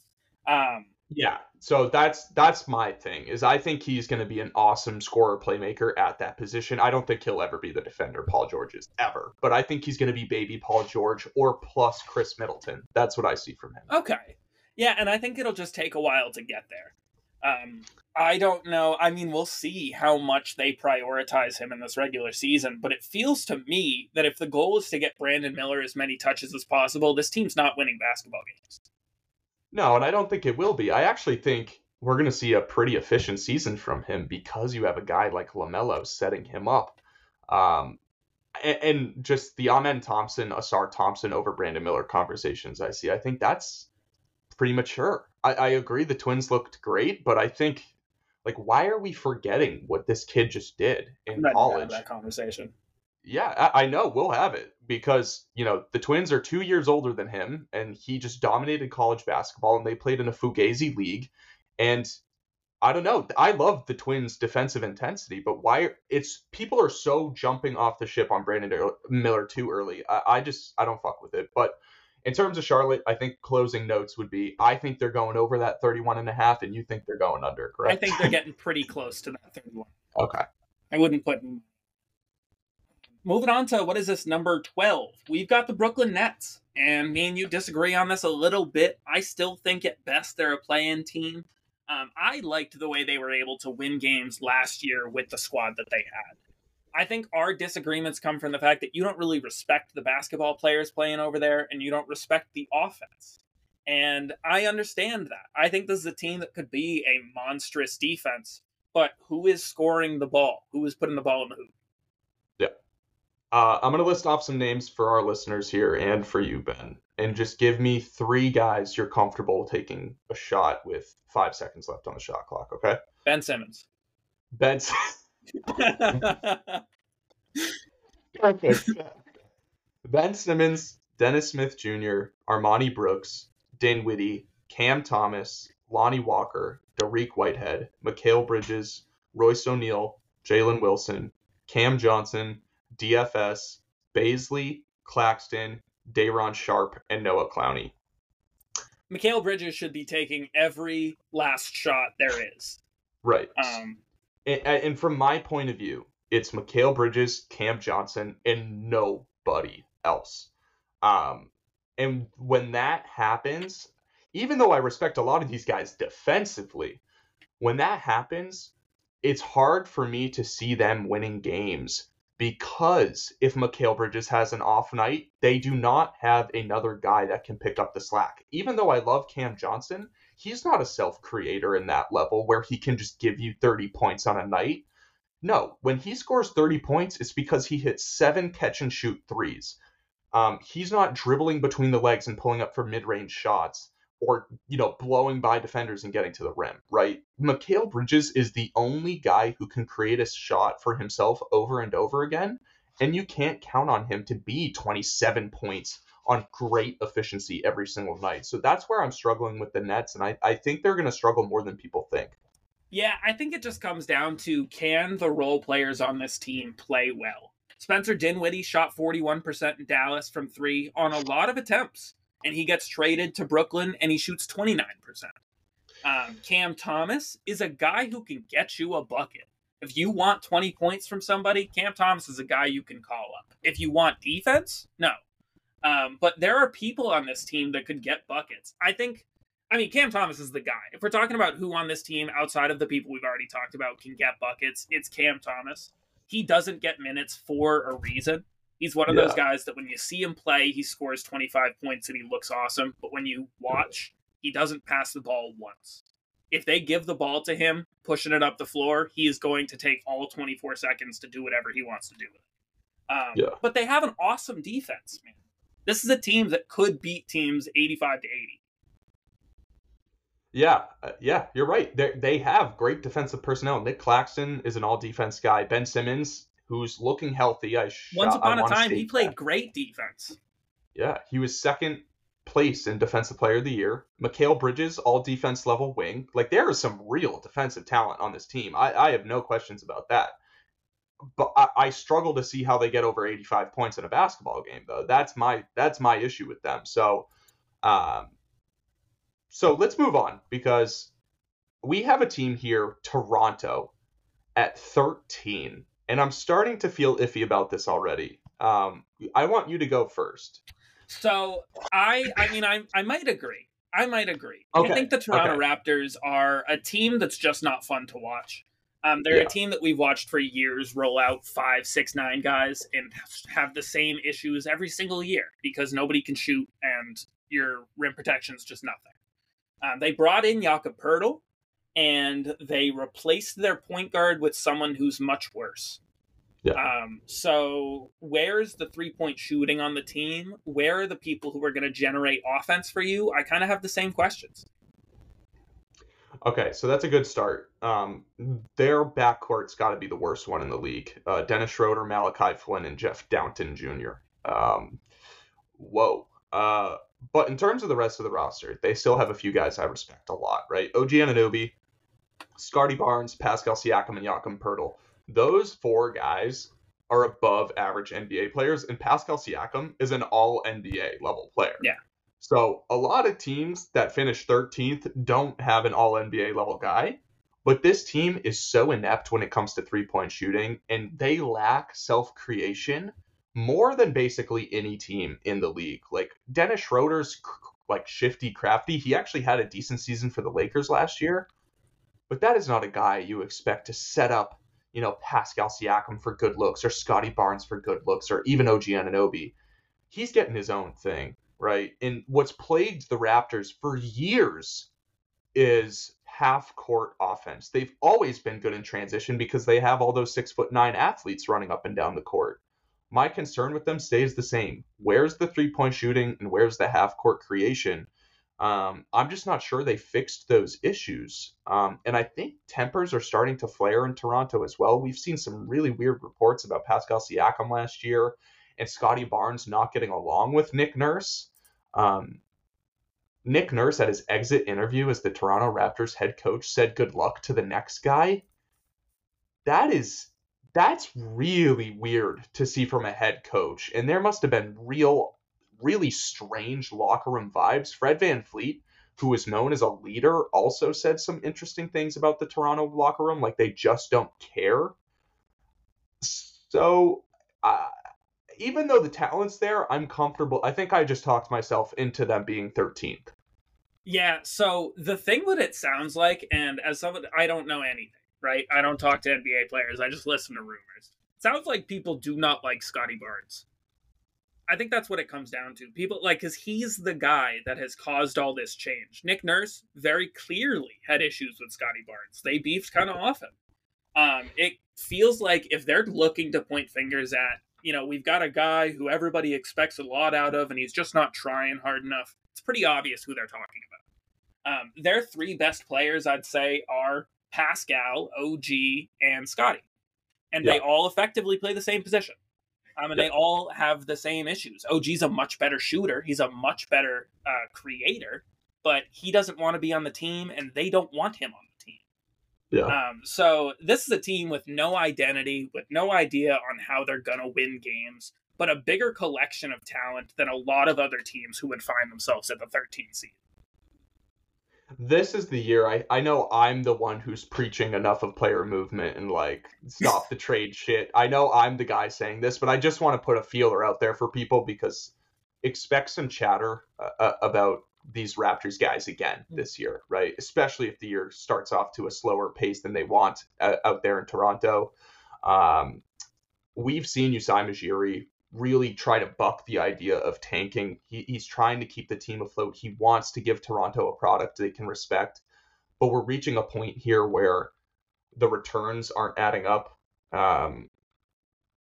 Um, yeah, so that's that's my thing. Is I think he's going to be an awesome scorer playmaker at that position. I don't think he'll ever be the defender Paul George is ever, but I think he's going to be baby Paul George or plus Khris Middleton. That's what I see from him. Okay, yeah, and I think it'll just take a while to get there. Um, I don't know. I mean, we'll see how much they prioritize him in this regular season, but it feels to me that if the goal is to get Brandon Miller as many touches as possible, this team's not winning basketball games. No, and I don't think it will be. I actually think we're going to see a pretty efficient season from him because you have a guy like LaMelo setting him up. Um, and, just the Amen Thompson, Ausar Thompson over Brandon Miller conversations I see, I think that's premature. I, I agree the Twins looked great, but I think like why are we forgetting what this kid just did in college? that conversation. Yeah, I, I know we'll have it because you know the Twins are two years older than him, and he just dominated college basketball, and they played in a fugazi league, and I don't know. I love the Twins' defensive intensity, but why it's people are so jumping off the ship on Brandon Miller too early. I, I just I don't fuck with it, but in terms of Charlotte, I think closing notes would be I think they're going over that 31 and a half and you think they're going under, correct? I think they're getting pretty close to that 31. Okay. I wouldn't put Moving on to what is this number 12? We've got the Brooklyn Nets. And me and you disagree on this a little bit. I still think at best they're a play-in team. Um, I liked the way they were able to win games last year with the squad that they had. I think our disagreements come from the fact that you don't really respect the basketball players playing over there and you don't respect the offense. And I understand that. I think this is a team that could be a monstrous defense, but who is scoring the ball? Who is putting the ball in the hoop? Yeah. Uh, I'm going to list off some names for our listeners here and for you, Ben. And just give me three guys you're comfortable taking a shot with five seconds left on the shot clock, okay? Ben Simmons. Ben Simmons. Perfect. ben Simmons, Dennis Smith Jr., Armoni Brooks, Dinwiddie, Cam Thomas, Lonnie Walker, Dariq Whitehead, Mikal Bridges, Royce O'Neale, Jalen Wilson, Cam Johnson, DFS, Bazley, Claxton, Day'Ron Sharpe, and Noah Clowney. Mikal Bridges should be taking every last shot there is. Right. Um, and, from my point of view, it's Mikal Bridges, Cam Johnson, and nobody else. Um, and when that happens, even though I respect a lot of these guys defensively, when that happens, it's hard for me to see them winning games because if Mikal Bridges has an off night, they do not have another guy that can pick up the slack. Even though I love Cam Johnson, he's not a self creator in that level where he can just give you 30 points on a night. No, when he scores 30 points, it's because he hits seven catch and shoot threes. Um, he's not dribbling between the legs and pulling up for mid range shots or, you know, blowing by defenders and getting to the rim, right? Mikal Bridges is the only guy who can create a shot for himself over and over again. And you can't count on him to be 27 points on great efficiency every single night. So that's where I'm struggling with the Nets, and I, I think they're going to struggle more than people think. Yeah, I think it just comes down to can the role players on this team play well? Spencer Dinwiddie shot 41% in Dallas from three on a lot of attempts, and he gets traded to Brooklyn and he shoots 29%. Um, Cam Thomas is a guy who can get you a bucket. If you want 20 points from somebody, Cam Thomas is a guy you can call up. If you want defense, no. Um, but there are people on this team that could get buckets. I think, I mean, Cam Thomas is the guy. If we're talking about who on this team, outside of the people we've already talked about, can get buckets, it's Cam Thomas. He doesn't get minutes for a reason. He's one of yeah. those guys that when you see him play, he scores 25 points and he looks awesome. But when you watch, he doesn't pass the ball once. If they give the ball to him, pushing it up the floor, he is going to take all 24 seconds to do whatever he wants to do with it. Um, yeah. But they have an awesome defense, man. This is a team that could beat teams 85 to 80. Yeah, uh, yeah, you're right. They they have great defensive personnel. Nick Claxton is an all defense guy. Ben Simmons, who's looking healthy. I once upon a time he played that. great defense. Yeah, he was second place in Defensive Player of the Year. Mikal Bridges, all defense level wing. Like there is some real defensive talent on this team. I, I have no questions about that. But I, I, struggle to see how they get over 85 points in a basketball game, though. That's my that's my issue with them. So, um, so let's move on because we have a team here, Toronto, at 13, and I'm starting to feel iffy about this already. Um, I want you to go first. So I, I mean, I, I might agree. I might agree. Okay. I think the Toronto okay. Raptors are a team that's just not fun to watch. Um, they're yeah. a team that we've watched for years roll out five, six, nine guys and have the same issues every single year because nobody can shoot and your rim protection is just nothing. Um, they brought in Jakob Poeltl and they replaced their point guard with someone who's much worse. Yeah. Um, so where's the three point shooting on the team? Where are the people who are going to generate offense for you? I kind of have the same questions. Okay, so that's a good start. Um, their backcourt's got to be the worst one in the league. Uh, Dennis Schroeder, Malachi Flynn, and Jeff Dowtin Jr. Um, whoa. Uh, but in terms of the rest of the roster, they still have a few guys I respect a lot, right? OG Anunoby, Scottie Barnes, Pascal Siakam, and Jakob Poeltl those four guys are above average NBA players, and Pascal Siakam is an all NBA level player. Yeah. So a lot of teams that finish 13th don't have an all NBA level guy, but this team is so inept when it comes to three point shooting, and they lack self creation more than basically any team in the league. Like Dennis Schroeder's like shifty, crafty. He actually had a decent season for the Lakers last year, but that is not a guy you expect to set up you know, Pascal Siakam for good looks or Scottie Barnes for good looks or even OG Anunoby. He's getting his own thing, right? And what's plagued the Raptors for years is half court offense. They've always been good in transition because they have all those six foot nine athletes running up and down the court. My concern with them stays the same. Where's the three point shooting and where's the half court creation? Um, I'm just not sure they fixed those issues. Um, and I think tempers are starting to flare in Toronto as well. We've seen some really weird reports about Pascal Siakam last year and Scottie Barnes not getting along with Nick Nurse. Um, Nick Nurse at his exit interview as the Toronto Raptors head coach said good luck to the next guy. That is that's really weird to see from a head coach. And there must have been real really strange locker room vibes. Fred VanVleet, who is known as a leader, also said some interesting things about the Toronto locker room, like they just don't care. So, uh, even though the talent's there, I'm comfortable. I think I just talked myself into them being 13th. Yeah, so the thing that it sounds like, and as someone, I don't know anything, right? I don't talk to NBA players, I just listen to rumors. sounds like people do not like Scottie Barnes. I think that's what it comes down to. People like because he's the guy that has caused all this change. Nick Nurse very clearly had issues with Scottie Barnes. They beefed kind of often. Um, it feels like if they're looking to point fingers at, you know, we've got a guy who everybody expects a lot out of, and he's just not trying hard enough. It's pretty obvious who they're talking about. Um, their three best players, I'd say, are Pascal, OG, and Scottie, and yeah. they all effectively play the same position. I mean, yeah. they all have the same issues. OG's a much better shooter. He's a much better uh, creator, but he doesn't want to be on the team, and they don't want him on the team. Yeah. Um, so this is a team with no identity, with no idea on how they're gonna win games, but a bigger collection of talent than a lot of other teams who would find themselves at the 13th seed this is the year I, I know I'm the one who's preaching enough of player movement and like stop the trade shit. I know I'm the guy saying this, but I just want to put a feeler out there for people because expect some chatter uh, uh about these Raptors guys again hmm. this year, right? Especially if the year starts off to a slower pace than they want uh, out there in Toronto. Um, we've seen Masai Ujiri really try to buck the idea of tanking. He, he's trying to keep the team afloat. He wants to give Toronto a product they can respect. But we're reaching a point here where the returns aren't adding up. Um,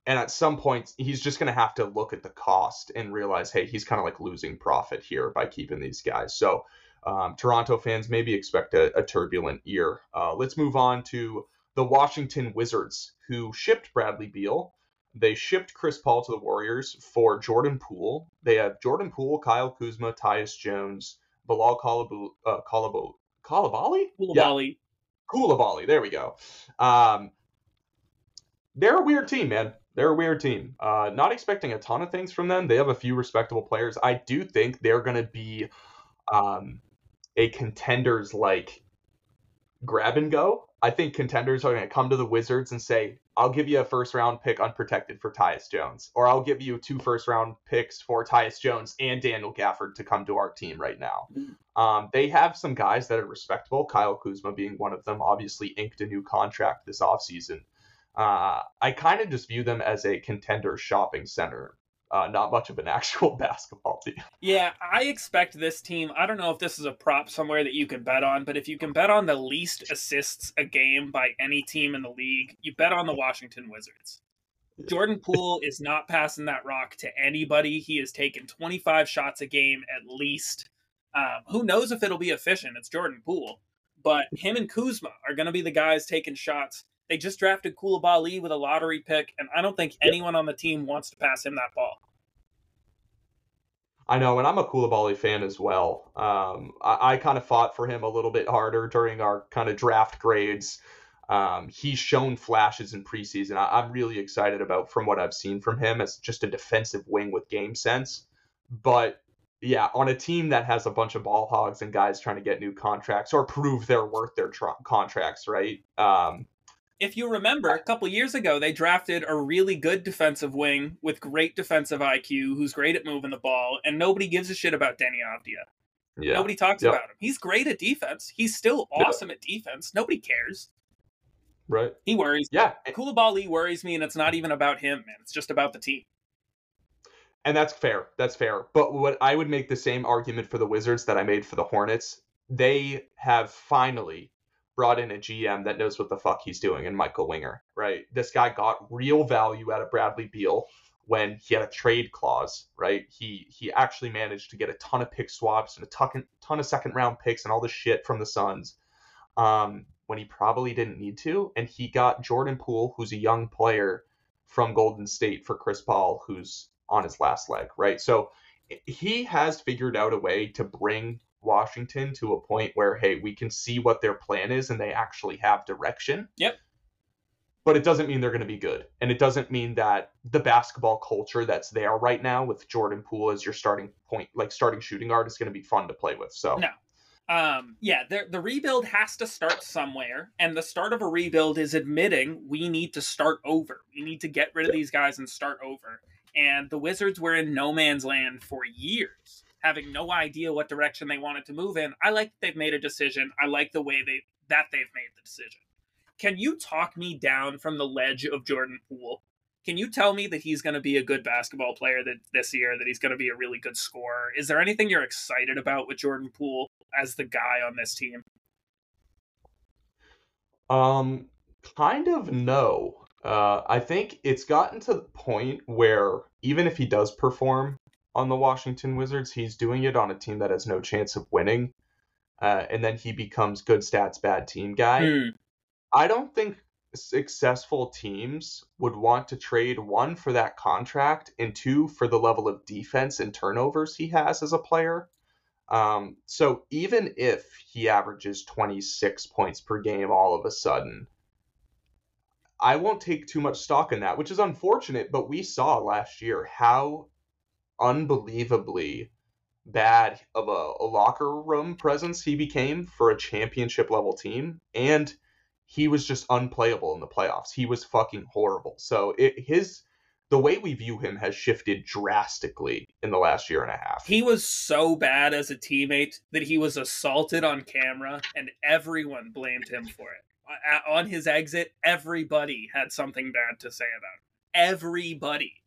and at some point, he's just going to have to look at the cost and realize, hey, he's kind of like losing profit here by keeping these guys. So, um, Toronto fans maybe expect a, a turbulent year. Uh, let's move on to the Washington Wizards, who shipped Bradley Beal they shipped Chris Paul to the Warriors for Jordan Poole. They have Jordan Poole, Kyle Kuzma, Tyus Jones, Bilal Kalabu, uh, Kalabali? Coulibaly. Yeah, Coulibaly. There we go. Um, they're a weird team, man. They're a weird team. Uh, not expecting a ton of things from them. They have a few respectable players. I do think they're going to be um, a contenders like grab and go. I think contenders are going to come to the Wizards and say, I'll give you a first round pick unprotected for Tyus Jones, or I'll give you two first round picks for Tyus Jones and Daniel Gafford to come to our team right now. Mm. Um, they have some guys that are respectable, Kyle Kuzma being one of them, obviously inked a new contract this offseason. Uh, I kind of just view them as a contender shopping center uh, not much of an actual basketball team. Yeah, I expect this team. I don't know if this is a prop somewhere that you can bet on, but if you can bet on the least assists a game by any team in the league, you bet on the Washington Wizards. Jordan Poole is not passing that rock to anybody. He has taken 25 shots a game at least. Um, who knows if it'll be efficient? It's Jordan Poole. But him and Kuzma are going to be the guys taking shots. They just drafted Coulibaly with a lottery pick, and I don't think anyone on the team wants to pass him that ball. I know, and I'm a Coulibaly fan as well. Um, I, I kind of fought for him a little bit harder during our kind of draft grades. Um, he's shown flashes in preseason. I, I'm really excited about from what I've seen from him as just a defensive wing with game sense. But yeah, on a team that has a bunch of ball hogs and guys trying to get new contracts or prove they're worth their tr- contracts, right? Um, if you remember, a couple years ago, they drafted a really good defensive wing with great defensive IQ, who's great at moving the ball, and nobody gives a shit about Deni Avdija. Yeah. Nobody talks yep. about him. He's great at defense. He's still awesome yep. at defense. Nobody cares. Right. He worries. Yeah. Coulibaly worries me, and it's not even about him, man. It's just about the team. And that's fair. That's fair. But what I would make the same argument for the Wizards that I made for the Hornets. They have finally brought in a GM that knows what the fuck he's doing and Michael Winger, right? This guy got real value out of Bradley Beal when he had a trade clause, right? He he actually managed to get a ton of pick swaps and a ton, ton of second round picks and all the shit from the Suns um, when he probably didn't need to. And he got Jordan Poole, who's a young player from Golden State, for Chris Paul, who's on his last leg, right? So he has figured out a way to bring Washington to a point where, hey, we can see what their plan is and they actually have direction. Yep. But it doesn't mean they're going to be good. And it doesn't mean that the basketball culture that's there right now with Jordan Poole as your starting point, like starting shooting guard, is going to be fun to play with. So, no. Um, yeah, the, the rebuild has to start somewhere. And the start of a rebuild is admitting we need to start over. We need to get rid of these guys and start over. And the Wizards were in no man's land for years having no idea what direction they wanted to move in. I like they've made a decision. I like the way they that they've made the decision. Can you talk me down from the ledge of Jordan Poole? Can you tell me that he's going to be a good basketball player that this year, that he's going to be a really good scorer? Is there anything you're excited about with Jordan Poole as the guy on this team? Um, kind of no. Uh, I think it's gotten to the point where even if he does perform, on the Washington Wizards. He's doing it on a team that has no chance of winning. Uh, and then he becomes good stats, bad team guy. Mm. I don't think successful teams would want to trade one for that contract and two for the level of defense and turnovers he has as a player. Um, so even if he averages 26 points per game all of a sudden, I won't take too much stock in that, which is unfortunate, but we saw last year how unbelievably bad of a, a, locker room presence he became for a championship level team and he was just unplayable in the playoffs. He was fucking horrible. So it, his the way we view him has shifted drastically in the last year and a half. He was so bad as a teammate that he was assaulted on camera and everyone blamed him for it. On his exit everybody had something bad to say about him. Everybody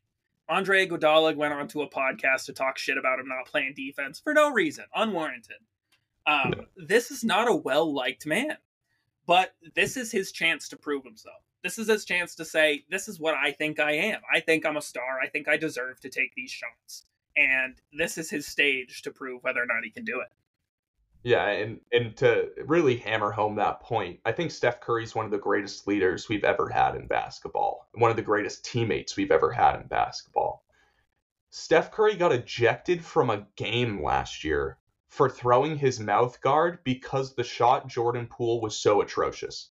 Andre Iguodala went on to a podcast to talk shit about him not playing defense for no reason, unwarranted. Um. This is not a well liked man, but this is his chance to prove himself. This is his chance to say, This is what I think I am. I think I'm a star. I think I deserve to take these shots. And this is his stage to prove whether or not he can do it. Yeah, and and to really hammer home that point, I think Steph Curry's one of the greatest leaders we've ever had in basketball. One of the greatest teammates we've ever had in basketball. Steph Curry got ejected from a game last year for throwing his mouth guard because the shot Jordan Poole was so atrocious.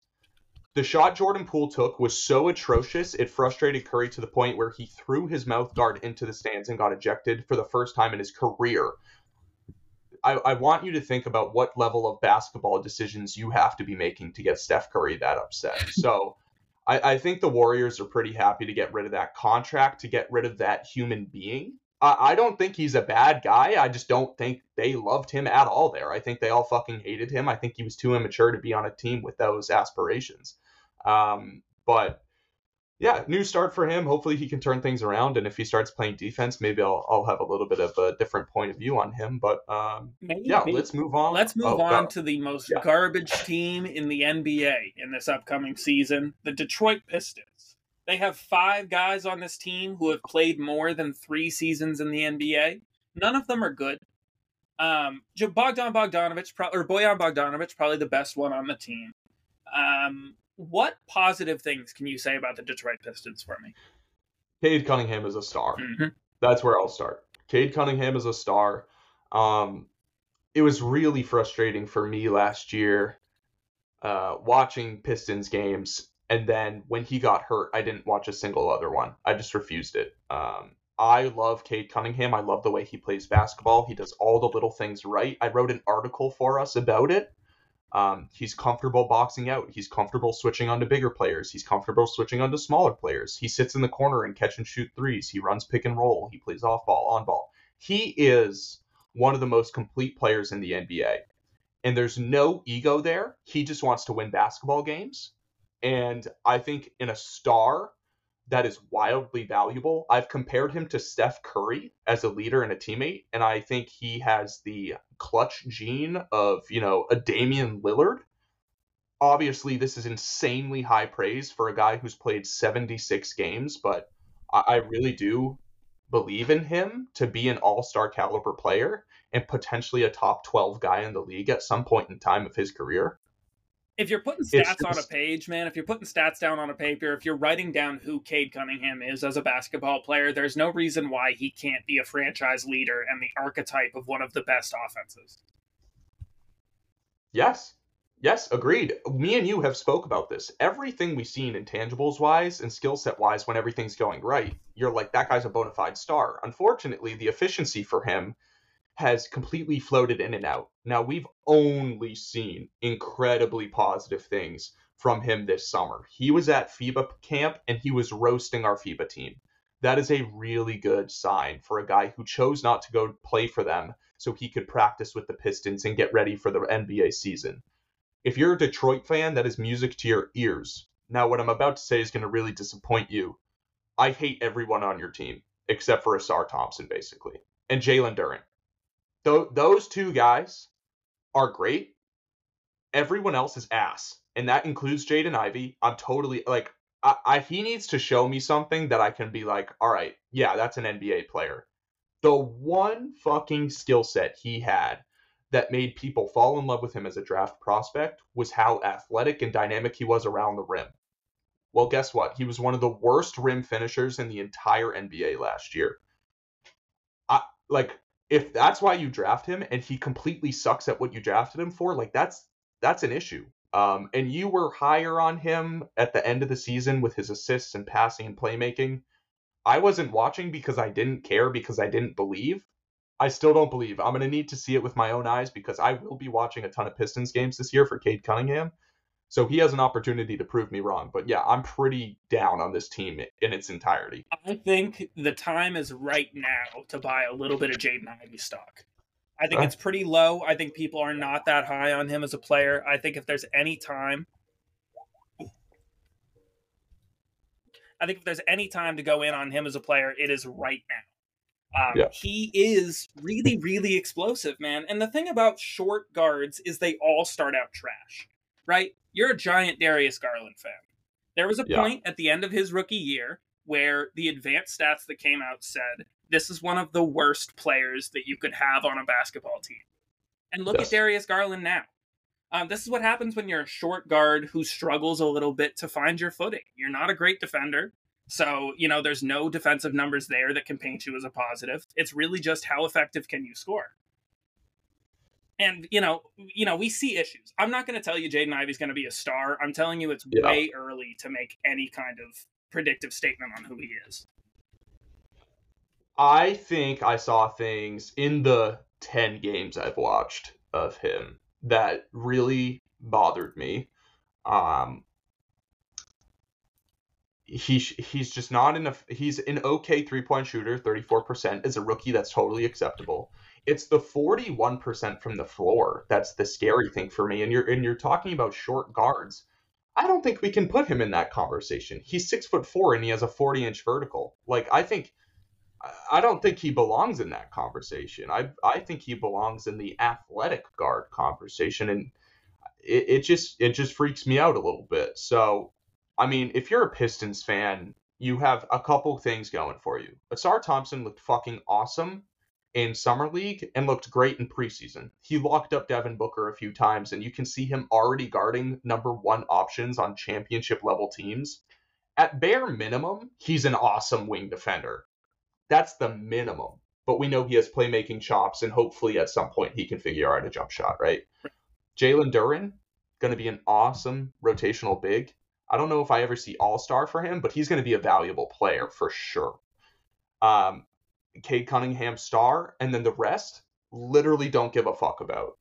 The shot Jordan Poole took was so atrocious, it frustrated Curry to the point where he threw his mouth guard into the stands and got ejected for the first time in his career I, I want you to think about what level of basketball decisions you have to be making to get Steph Curry that upset. So I, I think the Warriors are pretty happy to get rid of that contract, to get rid of that human being. I, I don't think he's a bad guy. I just don't think they loved him at all there. I think they all fucking hated him. I think he was too immature to be on a team with those aspirations. Um, but yeah, new start for him. Hopefully he can turn things around, and if he starts playing defense, maybe I'll I'll have a little bit of a different point of view on him. But um, maybe, yeah, maybe. let's move on. Let's move oh, on to the most yeah. garbage team in the NBA in this upcoming season, the Detroit Pistons. They have five guys on this team who have played more than three seasons in the NBA. None of them are good. Um, Bogdan Bogdanovich, or Bojan Bogdanovich, probably the best one on the team. Um, what positive things can you say about the Detroit Pistons for me? Cade Cunningham is a star. Mm-hmm. That's where I'll start. Cade Cunningham is a star. Um, it was really frustrating for me last year uh, watching Pistons games, and then when he got hurt, I didn't watch a single other one. I just refused it. Um, I love Cade Cunningham. I love the way he plays basketball. He does all the little things right. I wrote an article for us about it um, he's comfortable boxing out. He's comfortable switching onto bigger players. He's comfortable switching onto smaller players. He sits in the corner and catch and shoot threes. He runs pick and roll. He plays off ball, on ball. He is one of the most complete players in the NBA. And there's no ego there. He just wants to win basketball games. And I think in a star, that is wildly valuable. I've compared him to Steph Curry as a leader and a teammate, and I think he has the clutch gene of, you know, a Damian Lillard. Obviously, this is insanely high praise for a guy who's played 76 games, but I, really do believe in him to be an all star caliber player and potentially a top 12 guy in the league at some point in time of his career if you're putting stats just, on a page, man, if you're putting stats down on a paper, if you're writing down who Cade Cunningham is as a basketball player, there's no reason why he can't be a franchise leader and the archetype of one of the best offenses. Yes. Yes, agreed. Me and you have spoke about this. Everything we've seen intangibles wise and skill set wise when everything's going right, you're like that guy's a bona fide star. Unfortunately, the efficiency for him has completely floated in and out. Now, we've only seen incredibly positive things from him this summer. He was at FIBA camp and he was roasting our FIBA team. That is a really good sign for a guy who chose not to go play for them so he could practice with the Pistons and get ready for the NBA season. If you're a Detroit fan, that is music to your ears. Now, what I'm about to say is going to really disappoint you. I hate everyone on your team except for Ausar Thompson, basically, and Jalen Duren. Th- those two guys are great. Everyone else is ass, and that includes Jaden Ivey. I'm totally like, I, I he needs to show me something that I can be like, all right, yeah, that's an NBA player. The one fucking skill set he had that made people fall in love with him as a draft prospect was how athletic and dynamic he was around the rim. Well, guess what? He was one of the worst rim finishers in the entire NBA last year. I like if that's why you draft him and he completely sucks at what you drafted him for, like that's that's an issue. Um, and you were higher on him at the end of the season with his assists and passing and playmaking. I wasn't watching because I didn't care because I didn't believe. I still don't believe. I'm gonna need to see it with my own eyes because I will be watching a ton of Pistons games this year for Cade Cunningham. So he has an opportunity to prove me wrong. But yeah, I'm pretty down on this team in its entirety. I think the time is right now to buy a little bit of Jaden Ivey stock. I think it's pretty low. I think people are not that high on him as a player. I think if there's any time I think if there's any time to go in on him as a player, it is right now. Um, yeah. He is really, really explosive, man. And the thing about short guards is they all start out trash, right? you're a giant Darius Garland fan. There was a yeah. point at the end of his rookie year where the advanced stats that came out said this is one of the worst players that you could have on a basketball team. And look Yes. at Darius Garland now. Um, this is what happens when you're a short guard who struggles a little bit to find your footing. You're not a great defender. So, you know, there's no defensive numbers there that can paint you as a positive. It's really just how effective can you score. And you know, you know, we see issues. I'm not going to tell you Jaden Ivey's going to be a star. I'm telling you it's Yeah. way early to make any kind of predictive statement on who he is. I think I saw things in the 10 games I've watched of him that really bothered me. Um, he he's just not enough. He's an okay three point shooter, 34% as a rookie. That's totally acceptable. It's the 41% from the floor that's the scary thing for me. And you're and you're talking about short guards. I don't think we can put him in that conversation. He's six foot four and he has a 40 inch vertical. Like I think I don't think he belongs in that conversation. I I think he belongs in the athletic guard conversation, and it, it just it just freaks me out a little bit. So, I mean, if you're a Pistons fan, you have a couple things going for you. Ausar Thompson looked fucking awesome in summer league and looked great in preseason. He locked up Devin Booker a few times, and you can see him already guarding number one options on championship level teams. At bare minimum, he's an awesome wing defender. That's the minimum. But we know he has playmaking chops, and hopefully at some point he can figure out a jump shot, right? Jalen Duren, going to be an awesome rotational big. I don't know if I ever see all star for him, but he's going to be a valuable player for sure. Um, Cade Cunningham star, and then the rest literally don't give a fuck about.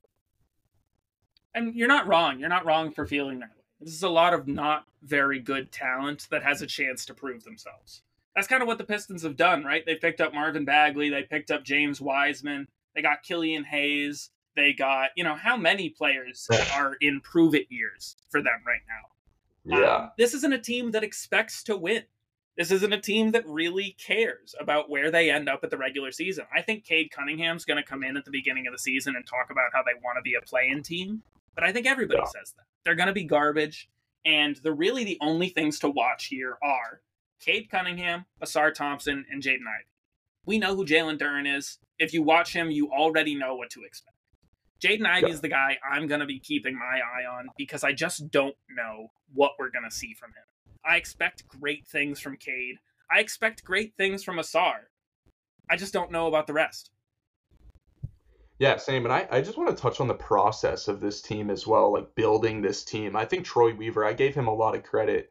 And you're not wrong. You're not wrong for feeling that way. This is a lot of not very good talent that has a chance to prove themselves. That's kind of what the Pistons have done, right? They picked up Marvin Bagley, they picked up James Wiseman, they got Killian Hayes, they got, you know, how many players are in prove it years for them right now? Yeah. Um, this isn't a team that expects to win. This isn't a team that really cares about where they end up at the regular season. I think Cade Cunningham's going to come in at the beginning of the season and talk about how they want to be a play-in team, but I think everybody Yeah. says that. They're going to be garbage, and the really the only things to watch here are Cade Cunningham, Ausar Thompson, and Jaden Ivey. We know who Jalen Duren is. If you watch him, you already know what to expect. Jaden Ivey is the guy I'm going to be keeping my eye on because I just don't know what we're going to see from him. I expect great things from Cade. I expect great things from Ausar. I just don't know about the rest. Yeah, same. And I, I just want to touch on the process of this team as well, like building this team. I think Troy Weaver, I gave him a lot of credit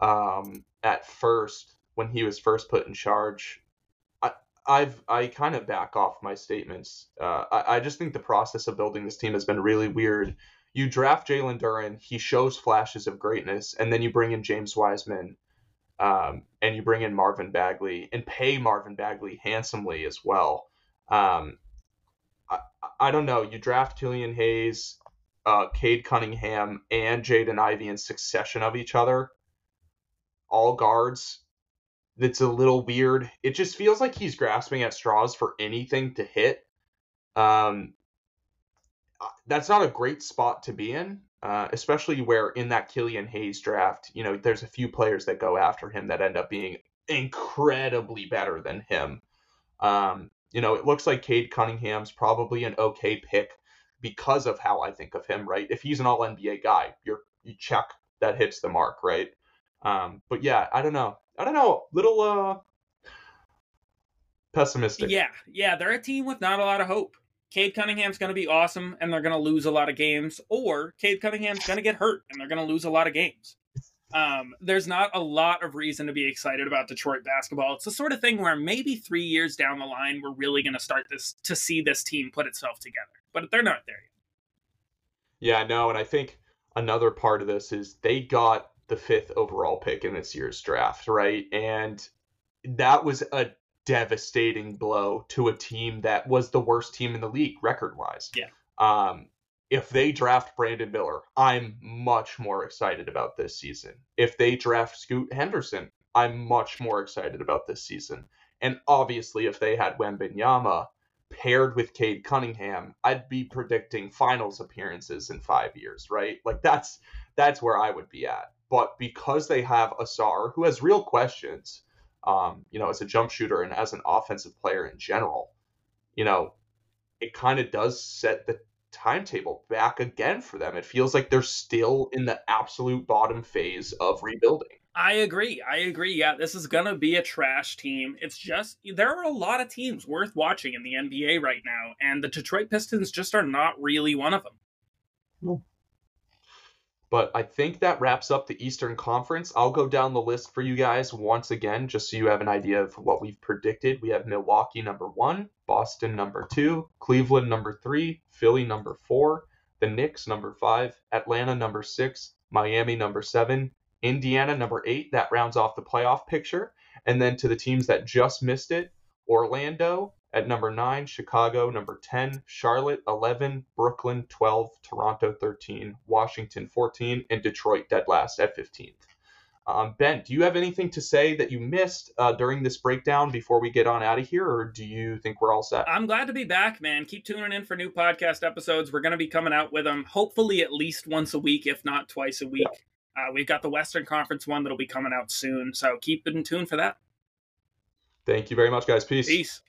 um, at first when he was first put in charge. I, I've I kind of back off my statements. Uh, I, I just think the process of building this team has been really weird. You draft Jalen Duren, he shows flashes of greatness, and then you bring in James Wiseman, um, and you bring in Marvin Bagley, and pay Marvin Bagley handsomely as well. Um, I, I don't know. You draft Killian Hayes, uh, Cade Cunningham, and Jaden Ivey in succession of each other, all guards. That's a little weird. It just feels like he's grasping at straws for anything to hit. Um, that's not a great spot to be in, uh, especially where in that Killian Hayes draft, you know, there's a few players that go after him that end up being incredibly better than him. Um, you know, it looks like Cade Cunningham's probably an okay pick because of how I think of him, right? If he's an all NBA guy, you're you check that hits the mark, right? Um, but yeah, I don't know. I don't know. Little uh pessimistic. Yeah, yeah, they're a team with not a lot of hope. Cade Cunningham's going to be awesome and they're going to lose a lot of games, or Cade Cunningham's going to get hurt and they're going to lose a lot of games. Um, there's not a lot of reason to be excited about Detroit basketball. It's the sort of thing where maybe three years down the line, we're really going to start this to see this team put itself together. But they're not there yet. Yeah, no, and I think another part of this is they got the fifth overall pick in this year's draft, right? And that was a devastating blow to a team that was the worst team in the league record wise. Yeah. Um, if they draft Brandon Miller, I'm much more excited about this season. If they draft Scoot Henderson, I'm much more excited about this season. And obviously, if they had Wembanyama paired with Cade Cunningham, I'd be predicting finals appearances in five years, right? Like that's that's where I would be at. But because they have Ausar, who has real questions, um, you know, as a jump shooter and as an offensive player in general, you know, it kind of does set the timetable back again for them. It feels like they're still in the absolute bottom phase of rebuilding. I agree. I agree. Yeah, this is going to be a trash team. It's just, there are a lot of teams worth watching in the NBA right now, and the Detroit Pistons just are not really one of them. But I think that wraps up the Eastern Conference. I'll go down the list for you guys once again, just so you have an idea of what we've predicted. We have Milwaukee number one, Boston number two, Cleveland number three, Philly number four, the Knicks number five, Atlanta number six, Miami number seven, Indiana number eight. That rounds off the playoff picture. And then to the teams that just missed it, Orlando, at number 9, Chicago, number 10, Charlotte, 11, Brooklyn, 12, Toronto, 13, Washington, 14, and Detroit dead last at 15th. Um, ben, do you have anything to say that you missed uh, during this breakdown before we get on out of here, or do you think we're all set? I'm glad to be back, man. Keep tuning in for new podcast episodes. We're going to be coming out with them hopefully at least once a week, if not twice a week. Yeah. Uh, we've got the Western Conference one that'll be coming out soon, so keep in tune for that. Thank you very much, guys. Peace. Peace.